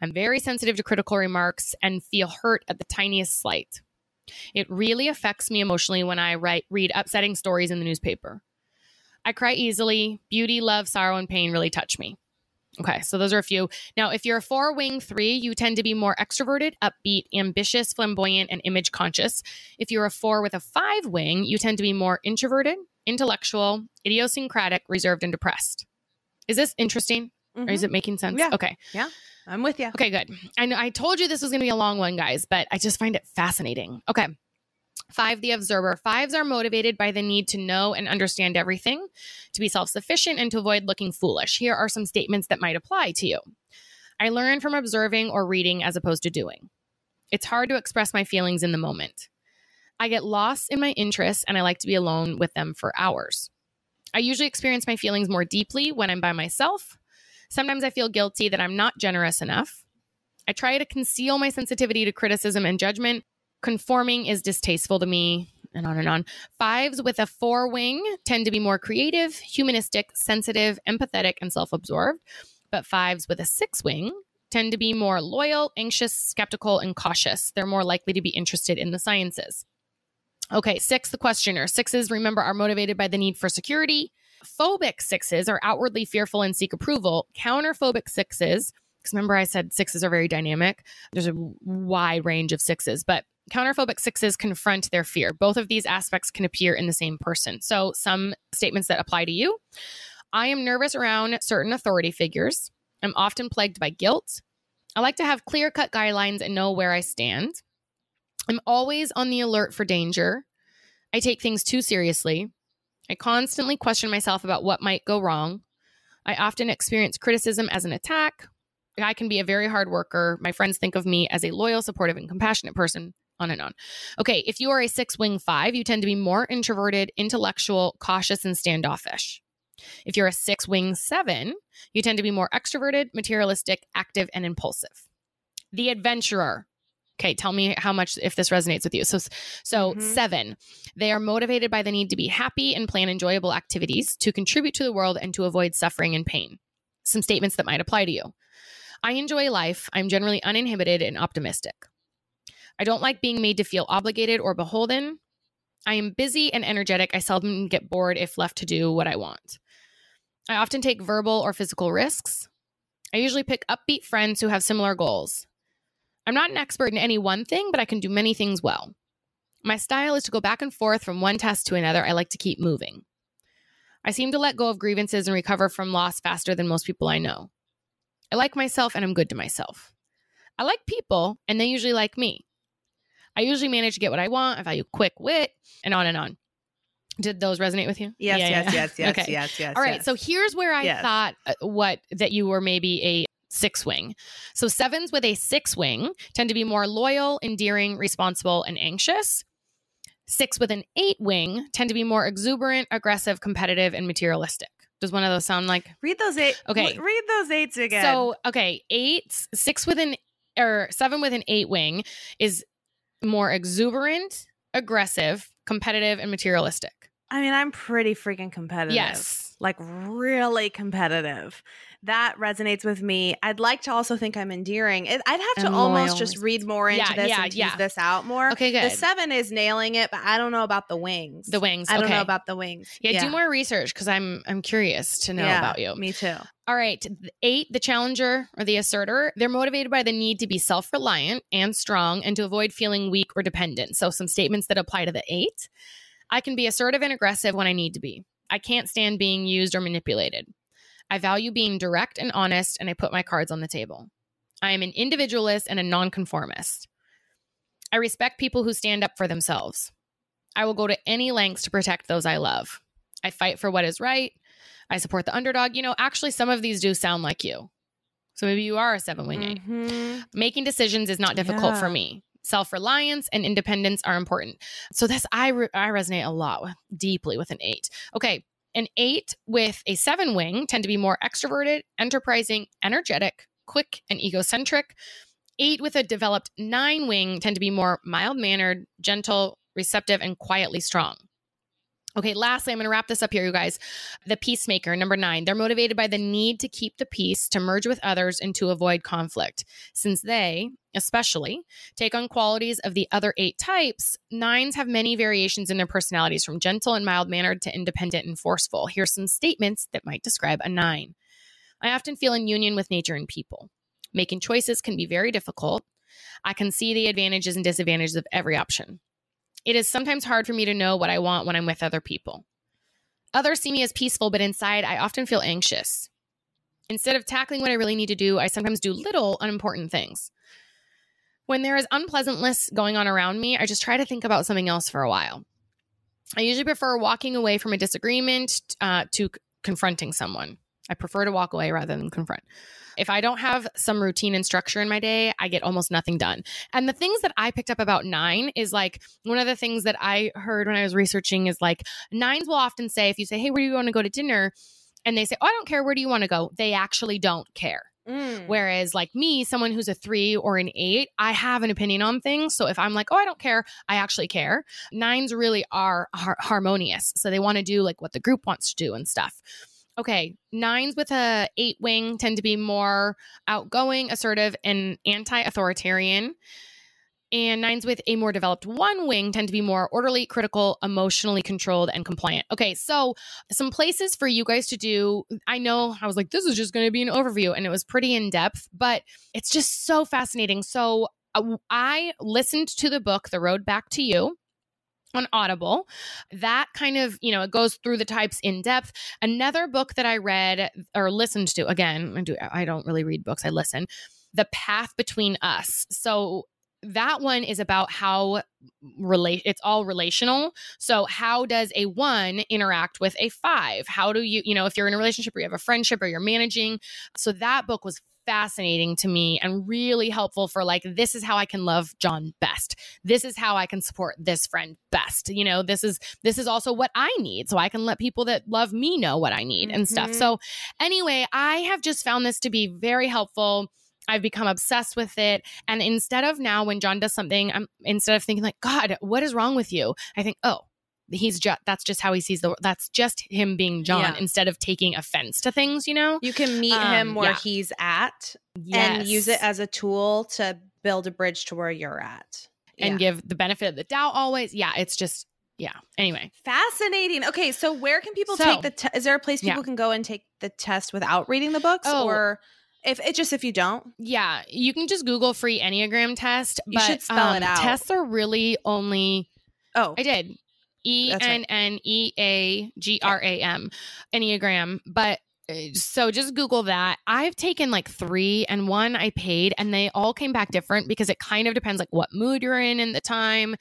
I'm very sensitive to critical remarks and feel hurt at the tiniest slight. It really affects me emotionally when I write, read upsetting stories in the newspaper. I cry easily. Beauty, love, sorrow, and pain really touch me. Okay, so those are a few. Now, if you're a four wing three, you tend to be more extroverted, upbeat, ambitious, flamboyant, and image conscious. If you're a four with a five wing, you tend to be more introverted, intellectual, idiosyncratic, reserved, and depressed. Is this interesting? Or is mm-hmm. it making sense? Yeah. Okay. Yeah. I'm with you. Okay, good. I know I told you this was going to be a long one, guys, but I just find it fascinating. Okay. Five, the observer. Fives are motivated by the need to know and understand everything, to be self sufficient, and to avoid looking foolish. Here are some statements that might apply to you. I learn from observing or reading as opposed to doing. It's hard to express my feelings in the moment. I get lost in my interests and I like to be alone with them for hours. I usually experience my feelings more deeply when I'm by myself. Sometimes I feel guilty that I'm not generous enough. I try to conceal my sensitivity to criticism and judgment. Conforming is distasteful to me, and on and on. Fives with a four wing tend to be more creative, humanistic, sensitive, empathetic, and self absorbed. But fives with a six wing tend to be more loyal, anxious, skeptical, and cautious. They're more likely to be interested in the sciences. Okay, six, the questioner. Sixes, remember, are motivated by the need for security. Phobic sixes are outwardly fearful and seek approval. Counterphobic sixes, because remember I said sixes are very dynamic. There's a wide range of sixes, but counterphobic sixes confront their fear. Both of these aspects can appear in the same person. So, some statements that apply to you I am nervous around certain authority figures. I'm often plagued by guilt. I like to have clear cut guidelines and know where I stand. I'm always on the alert for danger. I take things too seriously. I constantly question myself about what might go wrong. I often experience criticism as an attack. I can be a very hard worker. My friends think of me as a loyal, supportive, and compassionate person, on and on. Okay, if you are a six wing five, you tend to be more introverted, intellectual, cautious, and standoffish. If you're a six wing seven, you tend to be more extroverted, materialistic, active, and impulsive. The adventurer. Okay, tell me how much if this resonates with you. So, so Mhm. seven, they are motivated by the need to be happy and plan enjoyable activities to contribute to the world and to avoid suffering and pain. Some statements that might apply to you. I enjoy life. I'm generally uninhibited and optimistic. I don't like being made to feel obligated or beholden. I am busy and energetic. I seldom get bored if left to do what I want. I often take verbal or physical risks. I usually pick upbeat friends who have similar goals. I'm not an expert in any one thing, but I can do many things well. My style is to go back and forth from one task to another. I like to keep moving. I seem to let go of grievances and recover from loss faster than most people I know. I like myself and I'm good to myself. I like people and they usually like me. I usually manage to get what I want. I value quick wit and on and on. Did those resonate with you? Yes, Yeah, yes, yeah. yes, yes, Okay. yes, yes. All right. yes. So here's where I Yes. thought uh, what that you were maybe a six wing. So sevens with a six wing tend to be more loyal, endearing, responsible, and anxious. Six with an eight wing tend to be more exuberant, aggressive, competitive, and materialistic. Does one of those sound like read those eight. Okay. read those eights again. so? Okay, eight, six with an or seven with an eight wing is more exuberant, aggressive, competitive, and materialistic. I mean, I'm pretty freaking competitive. Yes. Like really competitive. That resonates with me. I'd like to also think I'm endearing. I'd have to And almost loyal. just read more into Yeah, this yeah, and tease yeah. this out more. Okay, good. The seven is nailing it, but I don't know about the wings. The wings. I don't okay. know about the wings. Yeah, do more research because I'm I'm curious to know about you. Me too. All right. Eight, the challenger or the asserter, they're motivated by the need to be self reliant and strong and to avoid feeling weak or dependent. So, some statements that apply to the eight I can be assertive and aggressive when I need to be. I can't stand being used or manipulated. I value being direct and honest, and I put my cards on the table. I am an individualist and a nonconformist. I respect people who stand up for themselves. I will go to any lengths to protect those I love. I fight for what is right. I support the underdog. You know, actually, some of these do sound like you. So maybe you are a seven wing eight. Mhm. Making decisions is not difficult for me. Self reliance and independence are important. So this I re- I resonate a lot with, deeply with an eight. Okay, an eight with a seven wing tend to be more extroverted, enterprising, energetic, quick, and egocentric. Eight with a developed nine wing tend to be more mild mannered, gentle, receptive, and quietly strong. Okay, lastly, I'm going to wrap this up here, you guys. The peacemaker, number nine, they're motivated by the need to keep the peace, to merge with others, and to avoid conflict. Since they, especially, take on qualities of the other eight types, nines have many variations in their personalities from gentle and mild mannered to independent and forceful. Here's some statements that might describe a nine. I often feel in union with nature and people. Making choices can be very difficult. I can see the advantages and disadvantages of every option. It is sometimes hard for me to know what I want when I'm with other people. Others see me as peaceful, but inside I often feel anxious. Instead of tackling what I really need to do, I sometimes do little unimportant things. When there is unpleasantness going on around me, I just try to think about something else for a while. I usually prefer walking away from a disagreement uh, to confronting someone. I prefer to walk away rather than confront. If I don't have some routine and structure in my day, I get almost nothing done. And the things that I picked up about nine is like one of the things that I heard when I was researching is like nines will often say, if you say, Hey, where do you want to go to dinner? And they say, Oh, I don't care. Where do you want to go? They actually don't care. Mm. Whereas, like me, someone who's a three or an eight, I have an opinion on things. So if I'm like, oh, I don't care, I actually care. Nines really are har- harmonious. So they want to do like what the group wants to do and stuff. Okay, nines with a eight wing tend to be more outgoing, assertive, and anti-authoritarian. And nines with a more developed one wing tend to be more orderly, critical, emotionally controlled, and compliant. Okay, so some places for you guys to do. I know I was like, this is just going to be an overview, and it was pretty in depth, but it's just so fascinating. So uh, I listened to the book, The Road Back to You. On Audible, that kind of, you know, it goes through the types in depth. Another book that I read or listened to, again, I do I don't really read books, I listen. The Path Between Us. So that one is about how relate it's all relational so how does a one interact with a five how do you you know if you're in a relationship or you have a friendship or you're managing so that book was fascinating to me and really helpful for like this is how i can love john best this is how i can support this friend best you know this is this is also what i need so i can let people that love me know what i need and stuff Mhm. so anyway i have just found this to be very helpful I've become obsessed with it. And instead of now, when John does something, I'm instead of thinking like, God, what is wrong with you? I think, oh, he's just that's just how he sees the world. That's just him being John Yeah. instead of taking offense to things, you know? You can meet Um, him where yeah. he's at and use it as a tool to build a bridge to where you're at. and Yeah. give the benefit of the doubt always. Yeah, it's just yeah. Anyway, Fascinating. Okay, so where can people So- take the? Te- is there a place people can go and take the test without reading the books, Oh. or if it just if you don't? yeah, you can just Google free Enneagram test. You but, should spell it um, out. Tests are really only Oh, I did. E. N N E A G R A M, Enneagram. But uh, so just Google that. I've taken like three, and one I paid, and they all came back different because it kind of depends like what mood you're in in the time,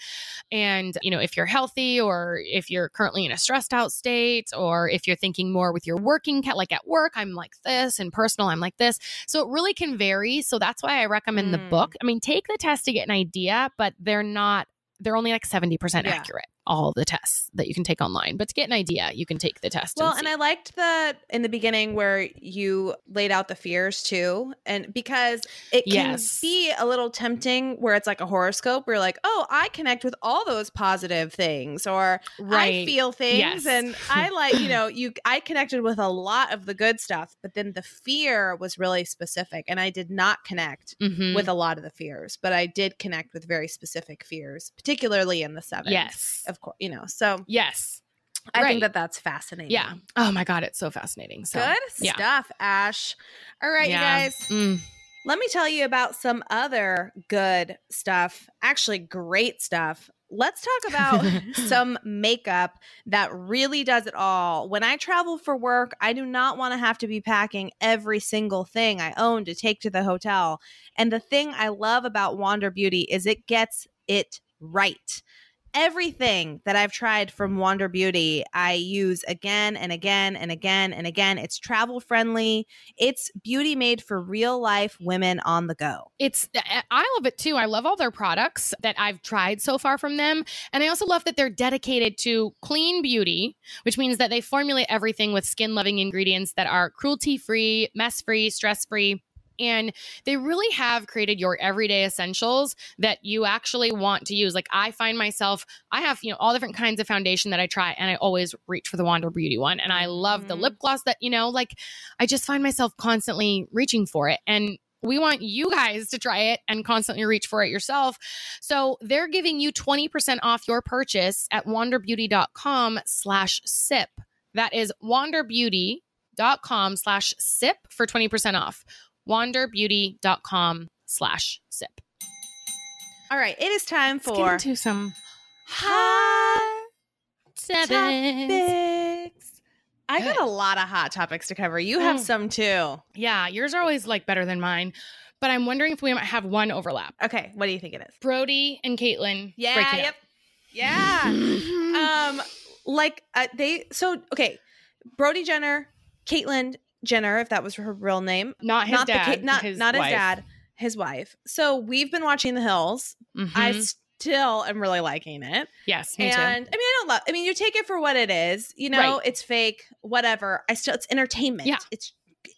and you know if you're healthy or if you're currently in a stressed out state, or if you're thinking more with your working cat. Like at work, I'm like this, and personal, I'm like this. So it really can vary. So that's why I recommend the Mm. book. I mean, take the test to get an idea, but they're not. They're only like 70% Yeah. accurate. All the tests that you can take online. But to get an idea, you can take the test. Well, and, and. I liked the in the beginning where you laid out the fears too, and because it can Yes. be a little tempting where it's like a horoscope where you're like, oh, I connect with all those positive things, or right. I feel things, Yes. and I like you know you I connected with a lot of the good stuff, but then the fear was really specific, and I did not connect Mhm. with a lot of the fears, but I did connect with very specific fears, particularly in the seven. yes. Of course, you know. So Yes. I Right. think that that's fascinating. Yeah. Oh my God, it's so fascinating. So Good yeah. stuff, Ash. All right, Yeah. you guys. Mm. Let me tell you about some other good stuff. Actually, great stuff. Let's talk about some makeup that really does it all. When I travel for work, I do not want to have to be packing every single thing I own to take to the hotel. And the thing I love about Wander Beauty is it gets it right. Everything that I've tried from Wander Beauty, I use again and again and again and again. It's travel friendly. It's beauty made for real life women on the go. It's I love it too. I love all their products that I've tried so far from them. And I also love that they're dedicated to clean beauty, which means that they formulate everything with skin loving ingredients that are cruelty free, mess free, stress free. And they really have created your everyday essentials that you actually want to use. Like I find myself, I have, you know, all different kinds of foundation that I try and I always reach for the Wander Beauty one. And I love the Mhm. lip gloss that, you know, like I just find myself constantly reaching for it. And we want you guys to try it and constantly reach for it yourself. So they're giving you 20% off your purchase at wanderbeauty.com slash sip. That is wanderbeauty.com slash sip for 20% off. Wanderbeauty.com slash sip. All right, it is time Let's get for into some hot topics. topics. I got a lot of hot topics to cover. You have Mm. some too. Yeah, yours are always like better than mine, but I'm wondering if we might have one overlap. Okay, what do you think it is? Brody and Caitlin. Yeah, breaking yep. up. Yeah. um like uh, they so okay. Brody Jenner, Caitlyn Jenner, if that was her real name. not his not dad, the not his not wife. his dad, his wife. So we've been watching The Hills. I Mhm. still am really liking it. yes, me and too. I mean, I don't love. I mean, you take it for what it is. You know, Right. it's fake, whatever. I still, it's entertainment. Yeah. it's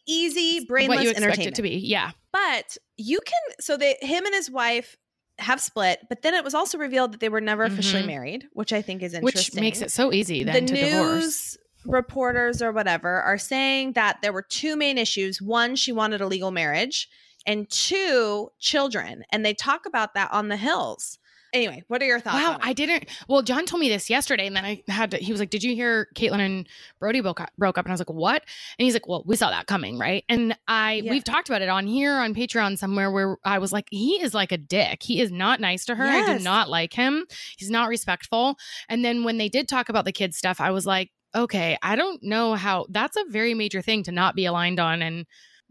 easy, brainless what you expect entertainment. it to be. Yeah. But you can. So they, him and his wife have split, but then it was also revealed that they were never officially Mhm. married, which I think is interesting. Which makes it so easy the then to news divorce. Reporters or whatever are saying that there were two main issues. One, she wanted a legal marriage, and two, children. And they talk about that on the hills. Anyway, what are your thoughts? Wow, on it? I didn't. Well, John told me this yesterday, and then I had to. He was like, "Did you hear Caitlin and Brody broke up?" Broke up, and I was like, "What?" And he's like, "Well, we saw that coming, right?" And I, Yeah. we've talked about it on here on Patreon somewhere where I was like, "He is like a dick. He is not nice to her. I Yes. do not like him. He's not respectful." And then when they did talk about the kids stuff, I was like, "Okay, I don't know how. That's a very major thing to not be aligned on." And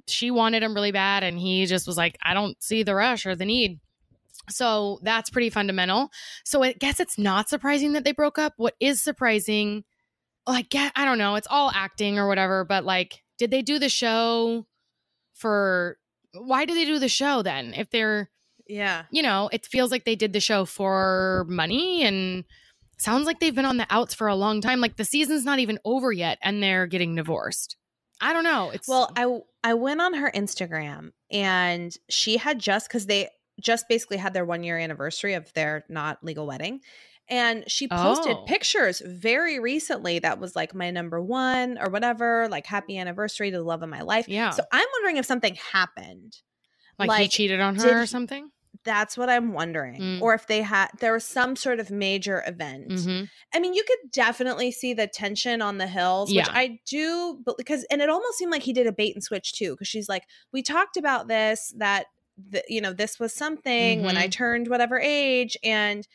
she wanted him really bad, and he just was like, "I don't see the rush or the need." So that's pretty fundamental. So I guess it's not surprising that they broke up. What is surprising, oh, like, get, I don't know, it's all acting or whatever, but like, did they do the show for, why do they do the show then? If they're, yeah. you know, it feels like they did the show for money and sounds like they've been on the outs for a long time. Like the season's not even over yet and they're getting divorced. I don't know. It's, Well, I I went on her Instagram and she had just because they just basically had their one year anniversary of their not legal wedding. And she posted Oh. pictures very recently that was like my number one or whatever, like happy anniversary to the love of my life. yeah. So I'm wondering if something happened. like, he cheated on did her or something. That's what I'm wondering. Mm. Or if they had there was some sort of major event. hmm I mean, you could definitely see the tension on the hills, which Yeah. I do, but because and it almost seemed like he did a bait and switch too, because she's like, we talked about this that the, you know this was something when Mm-hmm. I turned whatever age, and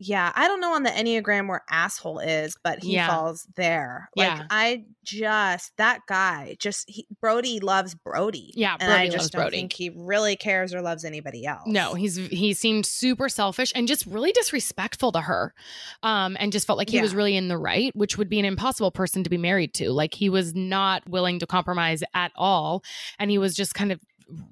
yeah, I don't know on the enneagram where asshole is, but he Yeah. falls there. Like Yeah. I just that guy, just he, Brody loves Brody, Yeah, and I Brody just loves don't Brody. think he really cares or loves anybody else. No, he's he seemed super selfish and just really disrespectful to her. Um and just felt like he was really in the right, which would be an impossible person to be married to. Like he was not willing to compromise at all and he was just kind of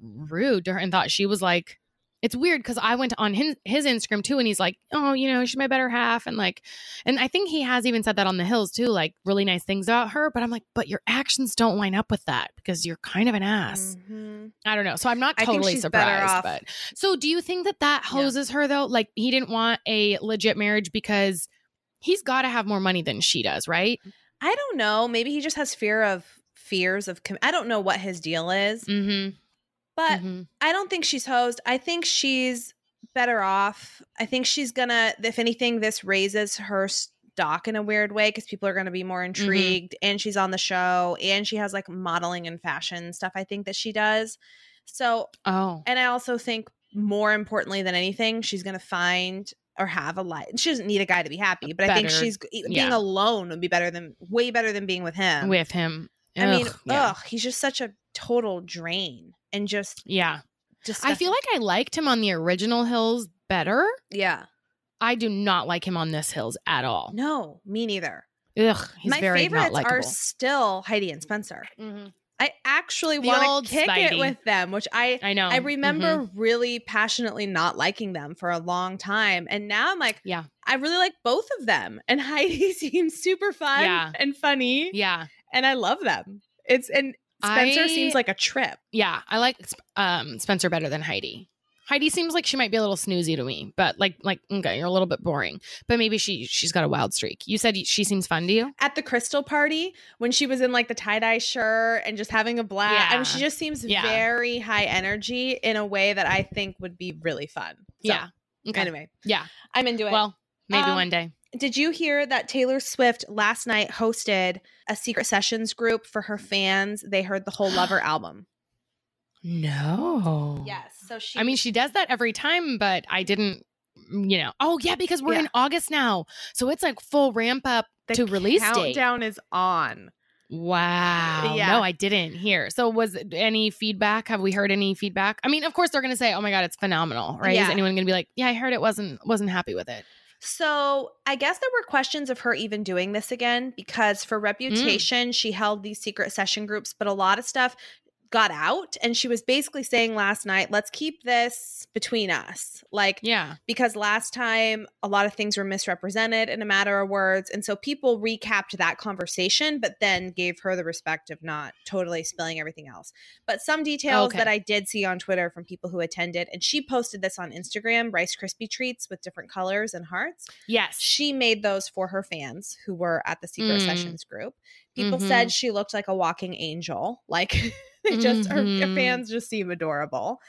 rude to her and thought she was like it's weird because I went on his, his Instagram too, and he's like, "Oh, you know, she's my better half," and like, and I think he has even said that on the hills too, like really nice things about her. But I'm like, but your actions don't line up with that because you're kind of an ass. Mhm. I don't know. So I'm not totally surprised. But so do you think that that Yeah. hoses her though? Like he didn't want a legit marriage because he's got to have more money than she does, right? I don't know. Maybe he just has fear of fears of. Com- I don't know what his deal is, Mm-hmm. But mm-hmm. I don't think she's hosed. I think she's better off. I think she's gonna, if anything, this raises her stock in a weird way because people are gonna be more mm-hmm. intrigued. And she's on the show, and she has like modeling and fashion stuff. I think that she does. So, Oh, and I also think more importantly than anything, she's gonna find or have a life. She doesn't need a guy to be happy, but I think she's being yeah. alone would be better than way better than being with him. with him. I mean, Ugh, yeah. ugh, he's just such a total drain and just yeah. just. I feel like I liked him on the original Hills better. yeah, I do not like him on this Hills at all. no, me neither. Ugh, he's My favorites are still Heidi and Spencer. Mhm. I actually want to kick it with them, which I I know. I remember Mhm. really passionately not liking them for a long time, and now I'm like, Yeah. I really like both of them, and Heidi seems super fun Yeah. and funny, Yeah. and I love them. It's and Spencer I- seems like a trip. Yeah. I like um, Spencer better than Heidi. Heidi seems like she might be a little snoozy to me, but like like okay, you're a little bit boring. But maybe she she's got a wild streak. You said she seems fun to you. at the crystal party when she was in like the tie-dye shirt and just having a blast. I mean, she just seems Yeah. very high energy in a way that I think would be really fun. So, yeah. Okay. Anyway, Yeah. I'm into it. Well, maybe Um, one day. Did you hear that Taylor Swift last night hosted a secret sessions group for her fans? They heard the whole Lover album. No. Yes. So she I mean, she does that every time, but I didn't. You know. Oh yeah, because we're Yeah. in August now, so it's like full ramp up the to release date. countdown is on. Wow. Yeah. No, I didn't hear. So was any feedback? Have we heard any feedback? I mean, of course they're going to say, "Oh my god, it's phenomenal." Right? Is anyone going to be like, "Yeah, I heard it wasn't wasn't happy with it." So I guess there were questions of her even doing this again because for mm. reputation, she held these secret session groups, but a lot of stuff got out. And she was basically saying last night, let's keep this between us. Like, Yeah. because last time a lot of things were misrepresented in a matter of words. And so people recapped that conversation, but then gave her the respect of not totally spilling everything else. But some details Okay. that I did see on Twitter from people who attended, and she posted this on Instagram Rice Krispie treats with different colors and hearts. Yes. She made those for her fans who were at the Secret Mm. Sessions group. People Mhm. said she looked like a walking angel. Like, they just, her, her mm-hmm. fans just seem adorable.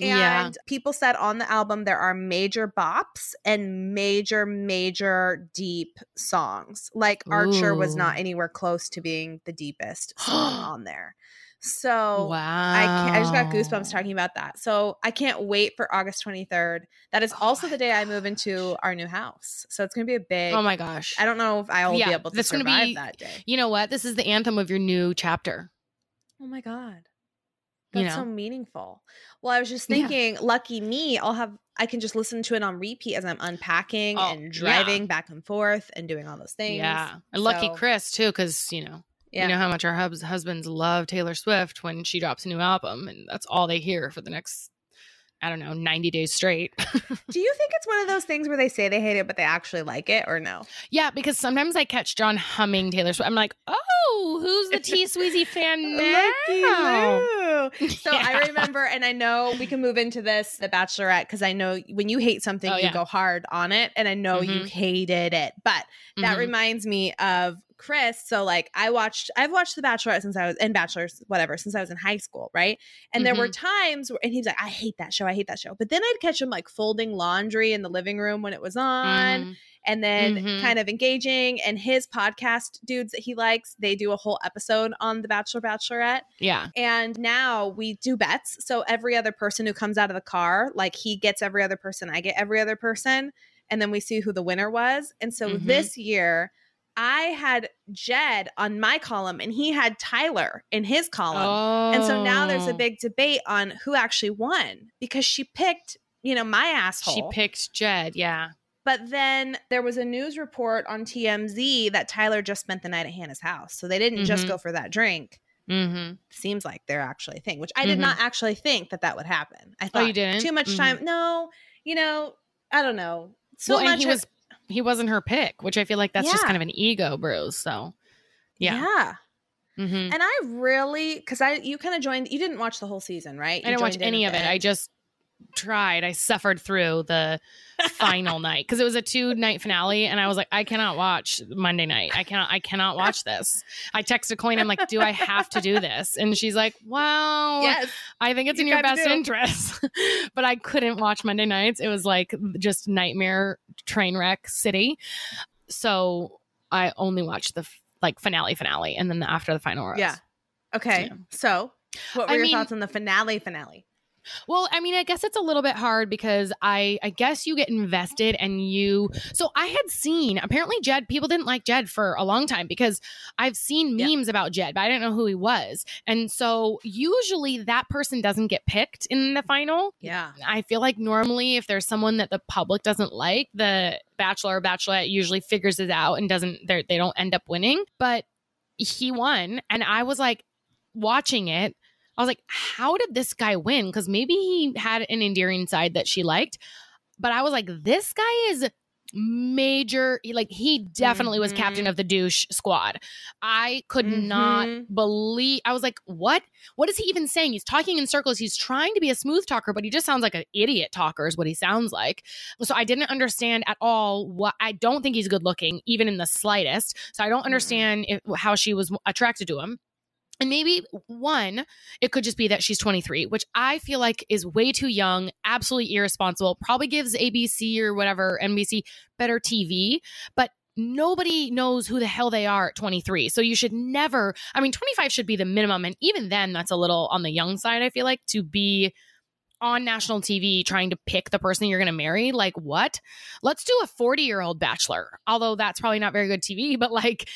And Yeah. people said on the album there are major bops and major, major deep songs. Like Archer was not anywhere close to being the deepest song on there. So wow. I, I just got goosebumps talking about that. So I can't wait for August 23rd. That is Oh also the day I move into our new house. So it's going to be a oh big. Oh my gosh. I don't know if I will be able to survive be- that day. You know what? This is the anthem of your new chapter. Oh my god. You That's so meaningful. Well, I was just Yeah. thinking, lucky me, I'll have I can just listen to it on repeat as I'm unpacking Oh, and yeah. driving back and forth and doing all those things. Yeah. And lucky So, Chris too, because you know Yeah. you know how much our hubs, husbands love Taylor Swift when she drops a new album, and that's all they hear for the next I don't know ninety days straight. Do you think it's one of those things where they say they hate it but they actually like it or no? yeah, because sometimes I catch John humming Taylor Swift. I'm like, oh, who's the T Sweezy fan now? So I remember, and I know we can move into this, The Bachelorette, because I know when you hate something, Oh, you yeah. go hard on it, and I know you Mhm. hated it. But that Mhm. reminds me of Chris. So like I watched, I've watched The Bachelorette since I was in Bachelors, whatever, since I was in high school, right? And there were Mm-hmm. times, where, and he was like, I hate that show, I hate that show. But then I'd catch him like folding laundry in the living room when it was on Mhm. and then Mhm. kind of engaging. And his podcast dudes that he likes, they do a whole episode on The Bachelor Bachelorette. yeah, And now we do bets. So every other person who comes out of the car, like he gets every other person, I get every other person. And then we see who the winner was. And so Mhm. this year, I had Jed on my column and he had Tyler in his column. oh, And so now there's a big debate on who actually won because she picked, you know, my asshole. She picked Jed. Yeah. But then there was a news report on TMZ that Tyler just spent the night at Hannah's house. So they didn't just Mhm. go for that drink. Mm-hmm. seems like they're actually a thing, which I did Mhm. not actually think that that would happen. I Oh, thought you didn't? too much Mhm. time. No, you know, I don't know. So well, much he was he wasn't her pick, which I feel like that's just kind of an ego bruise. So yeah. yeah. Mhm. And I really, because I, you kind of joined. You didn't watch the whole season, right? I didn't watch any of the it. I just tried. I suffered through the final night because it was a two night finale, and I was like, I cannot watch Monday night. I cannot. I cannot watch this. I texted Coin. I'm like, Do I have to do this? And she's like, Well, yes, I think it's You in your best interest. but I couldn't watch Monday nights. It was like just nightmare train wreck city. So I only watched the like finale finale, and then the after the final rose. yeah. Okay, Yeah. so what were I your mean- thoughts on the finale? Finale. Well, I mean, I guess it's a little bit hard because I I guess you get invested and you so I had seen apparently Jed people didn't like Jed for a long time because I've seen Yeah. memes about Jed, but I didn't know who he was. And so usually that person doesn't get picked in the final. Yeah. I feel like normally if there's someone that the public doesn't like, the bachelor or bachelorette usually figures it out and doesn't they they don't end up winning. But he won and I was like watching it I was like, how did this guy win? Because maybe he had an endearing side that she liked. But I was like, this guy is major. Like, he definitely was Mhm. captain of the douche squad. I could not Mhm. believe. I was like, what? What is he even saying? He's talking in circles. He's trying to be a smooth talker, but he just sounds like an idiot talker, is what he sounds like. So I didn't understand at all what I don't think he's good looking, even in the slightest. So I don't understand if, how she was attracted to him. And maybe one, it could just be that she's 23, which I feel like is way too young, absolutely irresponsible, probably gives ABC or whatever, NBC, better TV, but nobody knows who the hell they are at 23. So you should never, I mean, 25 should be the minimum. And even then, that's a little on the young side, I feel like, to be on national TV trying to pick the person you're going to marry. Like, what? Let's do a 40 year old bachelor. Although that's probably not very good TV, but like,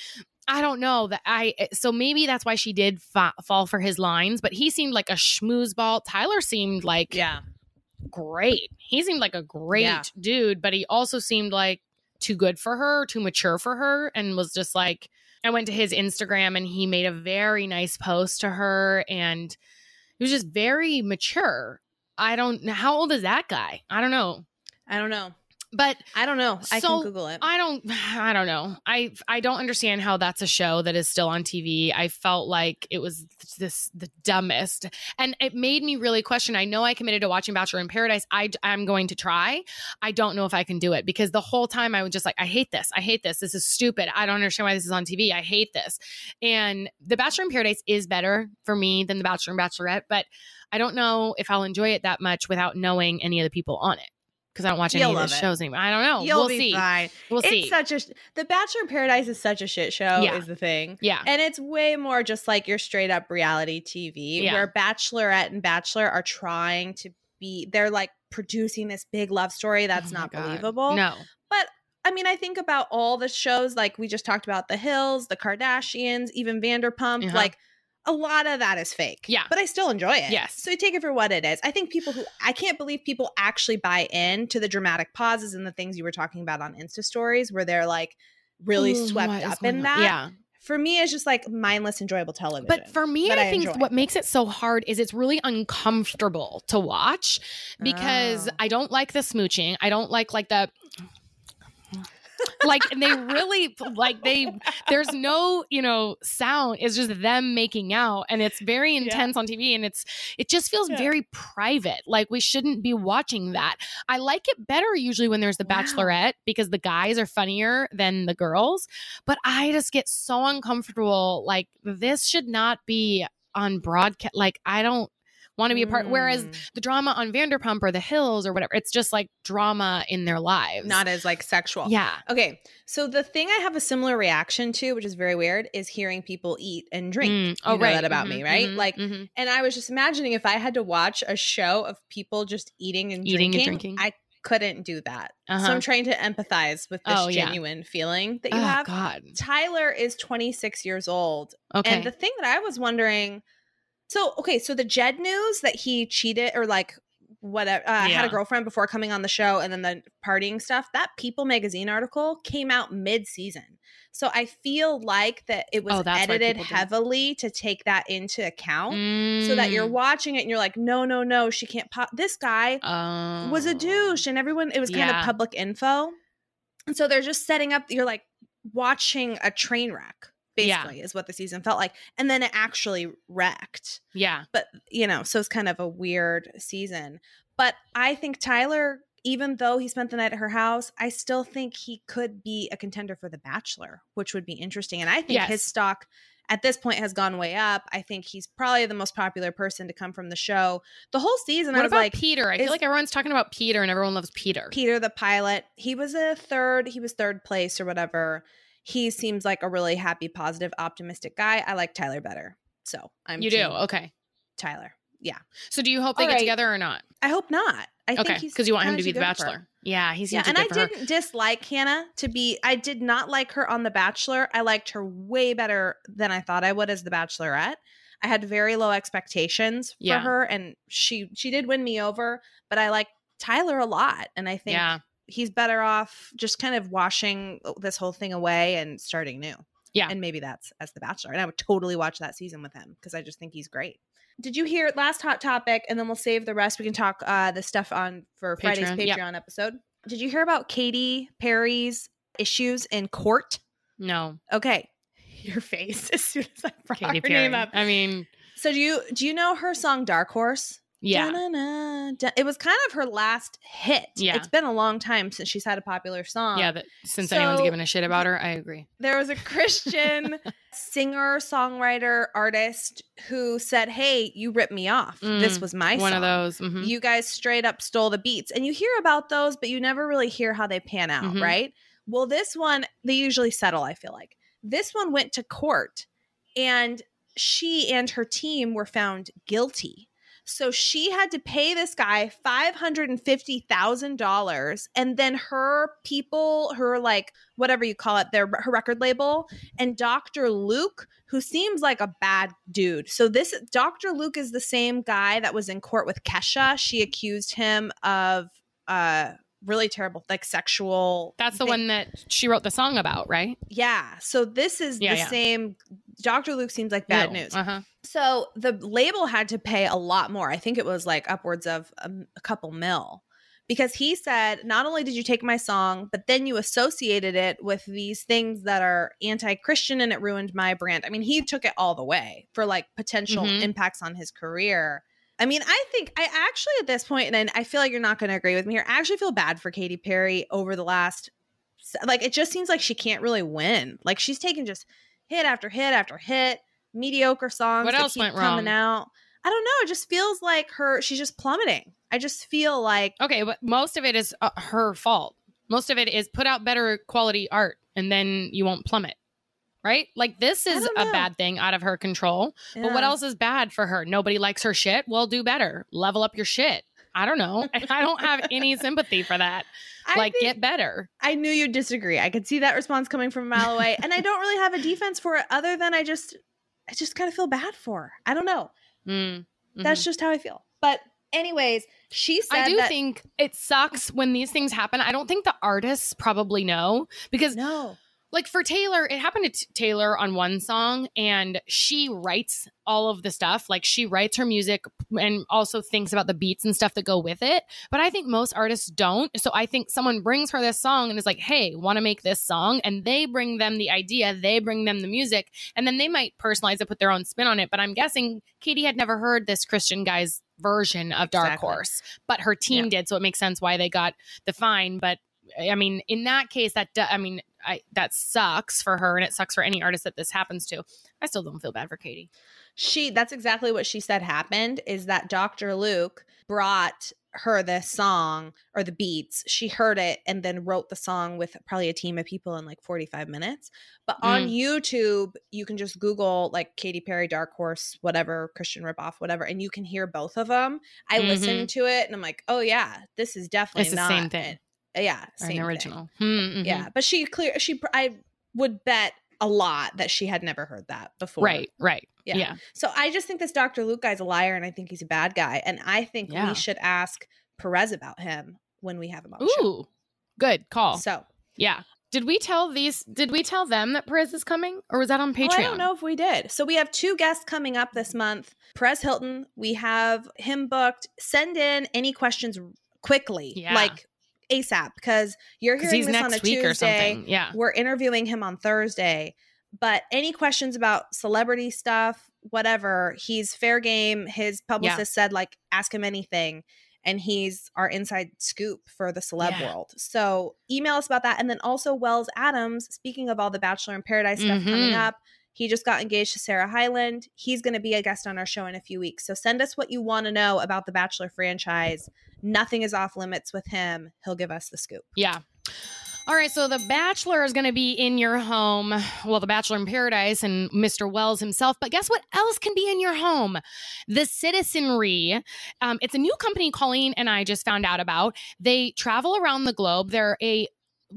I don't know that I eh, so maybe that's why she did fa- fall for his lines, but he seemed like a schmoozeball. Tyler seemed like Yeah. great. He seemed like a great Yeah. dude, but he also seemed like too good for her, too mature for her, and was just like I went to his Instagram and he made a very nice post to her and he was just very mature. I don't how old is that guy? I don't know. I don't know. But I don't know. I So, can Google it. I don't I don't know. I I don't understand how that's a show that is still on TV. I felt like it was this the dumbest and it made me really question. I know I committed to watching Bachelor in Paradise. I I'm going to try. I don't know if I can do it because the whole time I was just like I hate this. I hate this. This is stupid. I don't understand why this is on TV. I hate this. And The Bachelor in Paradise is better for me than The Bachelor and Bachelorette, but I don't know if I'll enjoy it that much without knowing any of the people on it. Because I don't watch any You'll of the shows anymore. I don't know. You'll we'll be see. fine. We'll it's see. such a sh- The Bachelor in Paradise is such a shit show. Yeah. Is the thing. yeah. And it's way more just like your straight up reality TV, Yeah. where Bachelorette and Bachelor are trying to be, they're like producing this big love story that's Oh not God. believable. No. But I mean, I think about all the shows, like we just talked about The Hills, The Kardashians, even Vanderpump. Uh-huh. Like a lot of that is fake. Yeah. But I still enjoy it. Yes. So you take it for what it is. I think people who, I can't believe people actually buy in to the dramatic pauses and the things you were talking about on Insta stories where they're like really Ooh, swept up in on? that. Yeah. For me, it's just like mindless, enjoyable television. But for me, I, I think enjoy. what makes it so hard is it's really uncomfortable to watch because Oh. I don't like the smooching. I don't like like the like and they really like they there's no you know sound. It's just them making out and it's very intense on tv and it's it just feels Yeah. very private. Like we shouldn't be watching that. I like it better usually when there's the Wow. bachelorette because the guys are funnier than the girls but i just get so uncomfortable. Like this should not be on broadcast like i don't want to be a part whereas Mm. the drama on vanderpump or the hills or whatever it's just like drama in their lives not as like sexual. yeah Okay, so the thing I have a similar reaction to, which is very weird, is hearing people eat and drink. Mm. You Oh, know right. that about me, Mhm, right? mhm, Like, mhm. and I was just imagining if I had to watch a show of people just eating and Eating and drinking, drinking. I couldn't do that. So Uh-huh. I'm trying to empathize with this Oh, yeah. genuine feeling that you oh, have. God. Tyler is 26 years old, Okay. and the thing that I was wondering, so okay, so the Jed news that he cheated or like whatever. Uh, I had a girlfriend before coming on the show, and then the partying stuff. That People magazine article came out mid season, so I feel like that it was Oh, edited heavily to take that into account. So that you're Mm. watching it and you're like, no, no, no, she can't pop. This guy was a Oh. douche and everyone it was kind Yeah. of public info and so they're just setting up you're like watching a train wreck Yeah. basically is what the season felt like and then it actually wrecked Yeah. but you know so it's kind of a weird season but i think tyler even though he spent the night at her house i still think he could be a contender for the bachelor which would be interesting and i think Yes. his stock at this point has gone way up i think he's probably the most popular person to come from the show the whole season i What was about like Peter? I feel like everyone's talking about Peter and everyone loves Peter. Peter the pilot. He was a third, he was third place or whatever. He seems like a really happy, positive, optimistic guy. I like Tyler better. So I'm you do? Okay. Tyler. Yeah. So do you hope they All get right. together or not? I hope not. I okay. think he's Because you want him to be the good for her. bachelor. Yeah, he's Yeah, and I her. didn't dislike Hannah to be I did not like her on The Bachelor. I liked her way better than I thought I would as the Bachelorette. I had very low expectations for Yeah. her and she she did win me over, but I like Tyler a lot and I think Yeah. He's better off just kind of washing this whole thing away and starting new. Yeah. And maybe that's as the Bachelor. And I would totally watch that season with him because I just think he's great. Did you hear last hot topic? And then we'll save the rest. We can talk uh the stuff on for Friday's Patreon, yep. Episode. Did you hear about Katy Perry's issues in court? No. Okay. Your face as soon as I brought Katy her Perry. name up. I mean, So do you do you know her song Dark Horse? Yeah. Da-na-na, da- It was kind of her last hit. Yeah. It's been a long time since she's had a popular song. Yeah, that since anyone's given a shit about her, I agree. there was a Christian singer, songwriter, artist who said, Hey, you ripped me off. this Mm, was my One song. of those. mhm. You guys straight up stole the beats. And you hear about those, but you never really hear how they pan out, Mhm. right? Well, this one, they usually settle, I feel like. This one went to court and she and her team were found guilty. So she had to pay this guy $550,000 and then her people, her like whatever you call it, their her record label and Dr. Luke who seems like a bad dude. So this Dr. Luke is the same guy that was in court with Kesha. She accused him of uh really terrible like sexual That's the thing- one that she wrote the song about, right? Yeah. So this is Yeah, the yeah. same Dr. Luke seems like bad Ew. news. Uh-huh. So the label had to pay a lot more. I think it was like upwards of a, a couple mil. Because he said, not only did you take my song, but then you associated it with these things that are anti Christian and it ruined my brand. I mean, he took it all the way for like potential Mhm. impacts on his career. I mean, I think I actually at this point, and I feel like you're not going to agree with me here, I actually feel bad for Katy Perry over the last, like, it just seems like she can't really win. Like, she's taken just hit after hit after hit, mediocre songs. What else went coming wrong? out? I don't know. It just feels like her. She's just plummeting. I just feel like Okay, but most of it is uh, her fault. Most of it is put out better quality art and then you won't plummet. Right? Like this is a bad thing out of her control. But what else is bad for her? Nobody likes her shit. Well, do better. Level up your shit. I don't know. I don't have any sympathy for that. I like get better. I knew you'd disagree. I could see that response coming from a mile away, and I don't really have a defense for it other than I just, I just kind of feel bad for her. I don't know. Mm, That's just how I feel. But anyways, she said I do that, think it sucks when these things happen. I don't think the artists probably know because no. Like for Taylor, it happened to t- Taylor on one song, and she writes all of the stuff. Like she writes her music and also thinks about the beats and stuff that go with it. But I think most artists don't. So I think someone brings her this song and is like, "Hey, want to make this song?" And they bring them the idea, they bring them the music, and then they might personalize it, put their own spin on it. But I'm guessing Katy had never heard this Christian guy's version of Dark Exactly. Horse, but her team did, so it makes sense why they got the fine. But I mean, in that case, that I mean, I that sucks for her, and it sucks for any artist that this happens to. I still don't feel bad for Katy. She that's exactly what she said happened is that Dr. Luke brought her the song or the beats. She heard it and then wrote the song with probably a team of people in like 45 minutes. But on mm. YouTube, you can just Google like Katy Perry, Dark Horse, whatever, Christian ripoff, whatever, and you can hear both of them. I listened mm-hmm. to it and I'm like, oh yeah, this is definitely It's the same thing. It. Yeah, same an original. Hmm, mhm. Yeah, but she clear she I would bet a lot that she had never heard that before. Right, right. Yeah. Yeah. So I just think this Dr. Luke guy's a liar and I think he's a bad guy. And I think Yeah. we should ask Perez about him when we have him on the show. Ooh. Good call. So yeah. Did we tell these did we tell them that Perez is coming? Or was that on Patreon? Oh, I don't know if we did. So we have two guests coming up this month. Perez Hilton, we have him booked. Send in any questions quickly, Yeah. like ASAP, because you're hearing he's this on a week Tuesday. or something. Yeah. We're interviewing him on Thursday. But any questions about celebrity stuff, whatever, he's fair game. His publicist said, like, ask him anything. And he's our inside scoop for the celeb Yeah. world. So email us about that. And then also Wells Adams, speaking of all the Bachelor in Paradise stuff coming Mhm. up, he just got engaged to Sarah Hyland. He's going to be a guest on our show in a few weeks. So send us what you want to know about the Bachelor franchise. Nothing is off limits with him. He'll give us the scoop. Yeah. All right, so The Bachelor is going to be in your home. Well, The Bachelor in Paradise and Mr. Wells himself. But guess what else can be in your home? The Citizenry. Um, it's a new company Colleen and I just found out about. They travel around the globe. They're a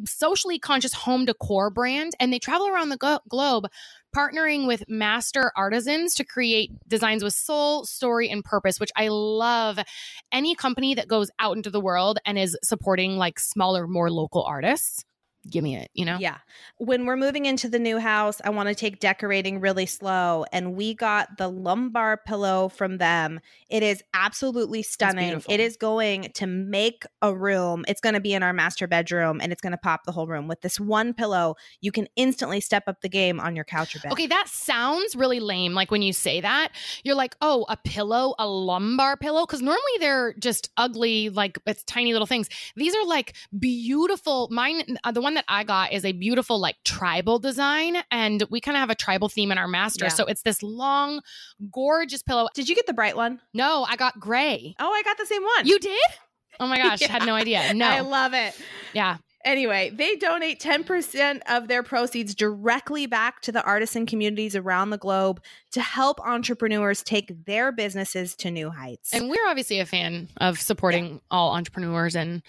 socially conscious home decor brand, and they travel around the glo- globe partnering with master artisans to create designs with soul, story, and purpose, which I love. Any company that goes out into the world and is supporting like smaller, more local artists, give me it, you know? Yeah. When we're moving into the new house, I want to take decorating really slow. And we got the lumbar pillow from them. It is absolutely stunning. It is going to make a room. It's going to be in our master bedroom and it's going to pop the whole room. With this one pillow, you can instantly step up the game on your couch or bed. Okay, that sounds really lame. Like when you say that, you're like, oh, a pillow, a lumbar pillow. Cause normally they're just ugly, like it's tiny little things. These are like beautiful. Mine, uh, the one that I got is a beautiful, like tribal design. And we kind of have a tribal theme in our master. Yeah. So it's this long, gorgeous pillow. Did you get the bright one? No, I got gray. Oh, I got the same one. You did? Oh my gosh, had no idea. No. I love it. yeah. Anyway, they donate 10% of their proceeds directly back to the artisan communities around the globe to help entrepreneurs take their businesses to new heights. And we're obviously a fan of supporting all entrepreneurs and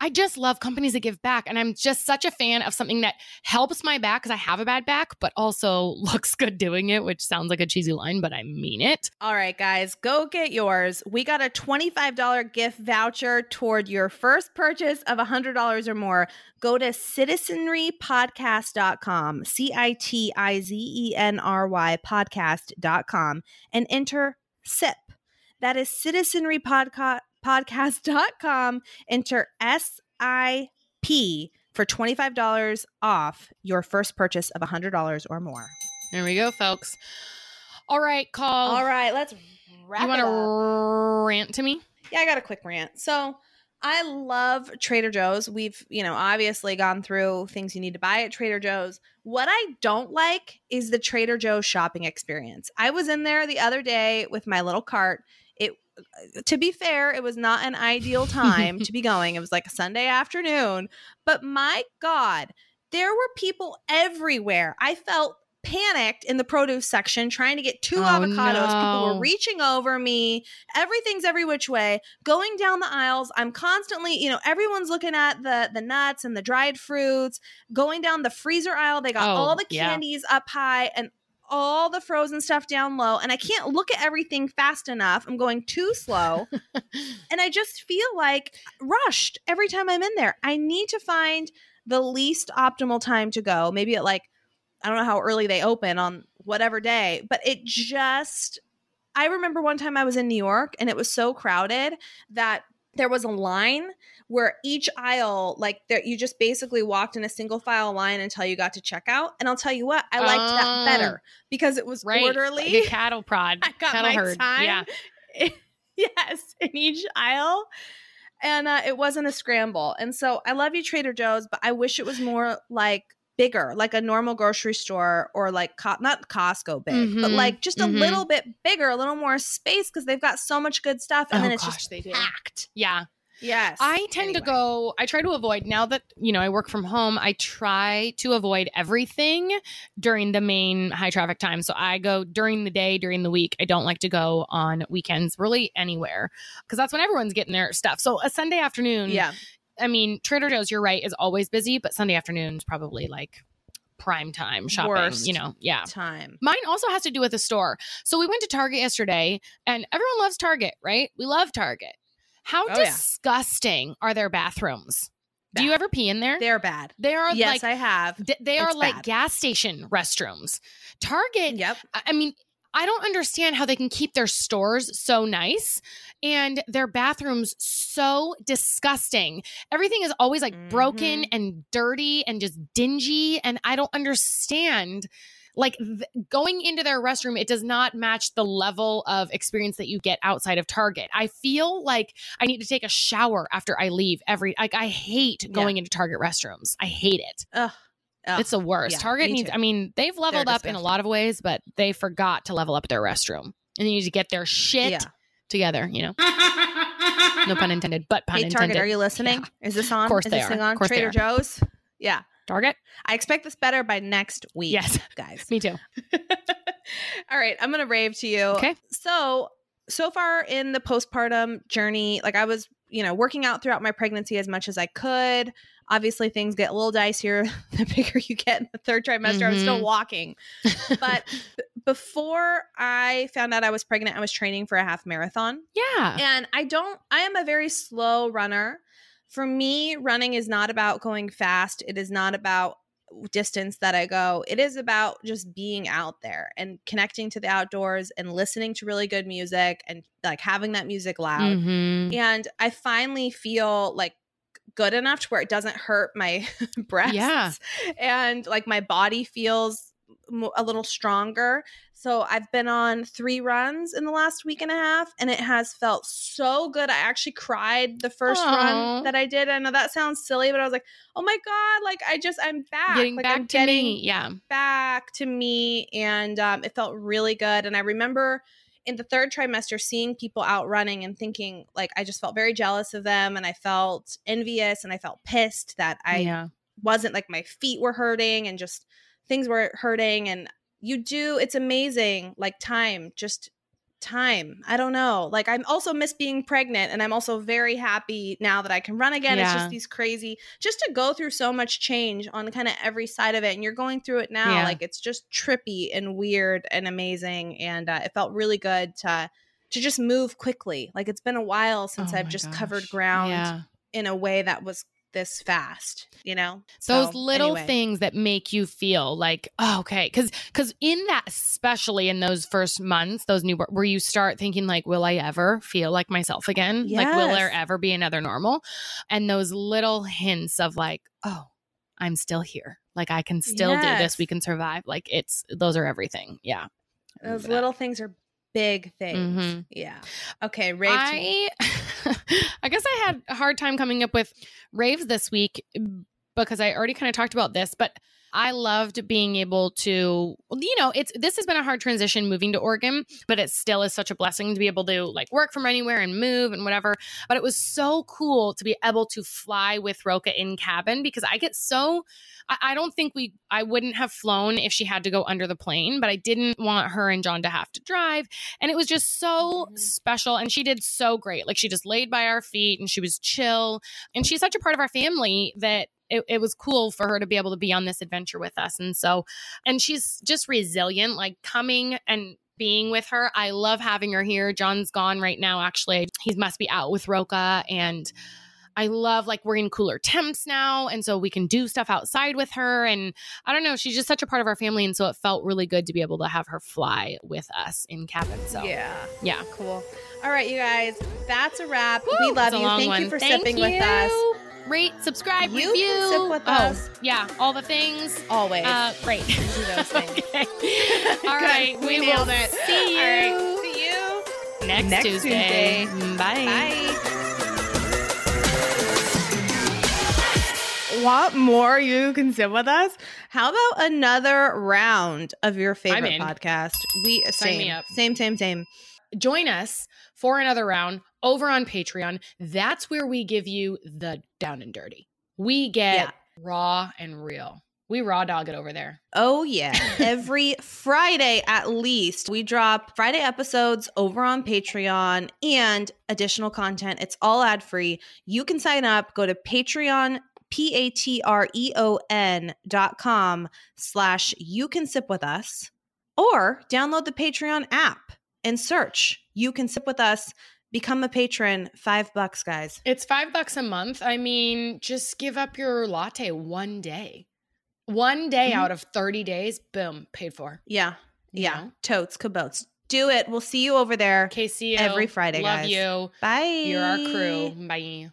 I just love companies that give back. And I'm just such a fan of something that helps my back because I have a bad back, but also looks good doing it, which sounds like a cheesy line, but I mean it. All right, guys, go get yours. We got a $25 gift voucher toward your first purchase of $100 or more. Go to citizenrypodcast.com, C I T I Z E N R Y podcast.com, and enter SIP. That is citizenrypodcast.com. Podcast.com, enter S I P for $25 off your first purchase of $100 or more. There we go, folks. All right, Coll. All right, let's wrap You want it to rant to me? Yeah, I got a quick rant. So I love Trader Joe's. We've, you know, obviously gone through things you need to buy at Trader Joe's. What I don't like is the Trader Joe's shopping experience. I was in there the other day with my little cart. To be fair, it was not an ideal time to be going. It was like a Sunday afternoon, but my god, there were people everywhere. I felt panicked in the produce section trying to get two Oh, avocados. People were reaching over me. Everything's every which way. Going down the aisles, I'm constantly, you know, everyone's looking at the the nuts and the dried fruits. Going down the freezer aisle, they got Oh, all the yeah. candies up high and all the frozen stuff down low. And I can't look at everything fast enough. I'm going too slow. and I just feel like rushed every time I'm in there. I need to find the least optimal time to go. Maybe at like I don't know how early they open on whatever day, but it just I remember one time I was in New York and it was so crowded that there was a line where each aisle like there you just basically walked in a single file line until you got to checkout and I'll tell you what I liked Oh. that better because it was Right. orderly Like cattle prod. I got cattle my herd. time. Yeah. yes, in each aisle. And uh, it wasn't a scramble. And so I love you, Trader Joe's, but I wish it was more like bigger, like a normal grocery store or like, Co- not Costco big, but Mhm, like just a mhm. little bit bigger, a little more space because they've got so much good stuff. And Oh, then it's gosh, just they do. packed. Yeah. Yes. I tend to go, I try to avoid now that, you know, I work from home, I try to avoid everything during the main high traffic time. So I go during the day, during the week. I don't like to go on weekends, really anywhere, because that's when everyone's getting their stuff. So a Sunday afternoon, Yeah. I mean, Trader Joe's, you're right, is always busy, but Sunday afternoon's probably like prime time shopping. Worst. You know, yeah. Time. Mine also has to do with the store. So we went to Target yesterday, and everyone loves Target, right? We love Target. How Oh, yeah. disgusting are their bathrooms? Do you ever pee in there? They're bad. they are yes, like I have. th- they are It's like bad. gas station restrooms. Target Yep. I mean, I don't understand how they can keep their stores so nice and their bathrooms so disgusting. Everything is always like broken Mhm. and dirty and just dingy. And I don't understand. Like th- going into their restroom, it does not match the level of experience that you get outside of Target. I feel like I need to take a shower after I leave every. Like I hate Yeah. going into Target restrooms. I hate it. Ugh. Ugh. It's the worst. yeah, Target needs, too. I mean, they've leveled up in a lot of ways, but they forgot to level up their restroom. And they need to get their shit Yeah. together, you know? No pun intended, but pun Hey, intended. Target, are you listening? Is this on? Of course Is they this are. thing on? Of course they Trader are. Joe's? Yeah. Target? I expect this better by next week. Yes. Guys. Me too. All right, I'm gonna rave to you. Okay. So so far in the postpartum journey, like I was, you know, working out throughout my pregnancy as much as I could. Obviously, things get a little dicier the bigger you get in the third trimester. I was still walking, but before I found out I was pregnant, I was training for a half marathon. yeah. And I don't, I am a very slow runner. For me, running is not about going fast. It is not about distance that I go. It is about just being out there and connecting to the outdoors and listening to really good music and like having that music loud. Mhm. And I finally feel like good enough to where it doesn't hurt my breasts. Yeah. And like my body feels a little stronger. So I've been on three runs in the last week and a half, and it has felt so good. I actually cried the first Aw. run that I did. I know that sounds silly, but I was like, "Oh my god!" Like I just I'm back. Getting like, back I'm to getting me. Yeah. back to me, and um, it felt really good. And I remember in the third trimester seeing people out running and thinking like I just felt very jealous of them, and I felt envious, and I felt pissed that I yeah. wasn't like my feet were hurting and just things were hurting and you do it's amazing like time just time i don't know like i'm also miss being pregnant and i'm also very happy now that i can run again it's just these crazy just to go through so much change on kind of every side of it and you're going through it now Yeah. like it's just trippy and weird and amazing and uh, it felt really good to to just move quickly like it's been a while since Oh i've just gosh. covered ground Yeah. in a way that was this fast you know? Those So, little anyway. things that make you feel like oh, okay because because in that especially in those first months those new where you start thinking like will i ever feel like myself again? Like will there ever be another normal? And those little hints of like oh i'm still here. Like i can still do this. We can survive. Like it's those are everything. Yeah. Those little things are big things. Mhm. Yeah. Okay, rave. I I guess I had a hard time coming up with raves this week because I already kind of talked about this, but I loved being able to you know, it's this has been a hard transition moving to Oregon, but it still is such a blessing to be able to like work from anywhere and move and whatever. But it was so cool to be able to fly with Roka in cabin because I get so I, I don't think we I wouldn't have flown if she had to go under the plane, but I didn't want her and John to have to drive. And it was just so Mhm. special. And she did so great. Like she just laid by our feet and she was chill. And she's such a part of our family that it, it was cool for her to be able to be on this adventure with us. And so, and she's just resilient, like coming and being with her. I love having her here. John's gone right now, actually. He must be out with Roka. And I love like we're in cooler temps now. And so we can do stuff outside with her. And I don't know, she's just such a part of our family. And so it felt really good to be able to have her fly with us in cabin. So Yeah. yeah. Cool. All right, you guys. That's a wrap. Woo, we love you. Thank one. you for Thank sipping with us. Rate, subscribe, You review. can sip with oh, us. yeah, all the things. Always. Uh, great. do those things. okay. All Good. We we, will nailed it. see you All right. See you. next, next Tuesday. Tuesday. Bye. Bye. Want more? You can sit with us. How about another round of your favorite podcast? We Sign same, me up. same, same, same. Join us for another round over on Patreon. That's where we give you the down and dirty. We get Yeah. raw and real. We raw dog it over there. Oh, yeah. Every Friday, at least, we drop Friday episodes over on Patreon and additional content. It's all ad free. You can sign up, go to Patreon. P-A-T-R-E-O-N dot com slash you can sip with us or download the Patreon app and search you can sip with us. Become a patron, five bucks, guys. It's five bucks a month. I mean, just give up your latte one day. One day Mhm. out of 30 days, boom, paid for. Yeah. you Yeah. know? Totes, cabotes. Do it. We'll see you over there KCO. every Friday, Love guys. you. Bye. You're our crew. Bye.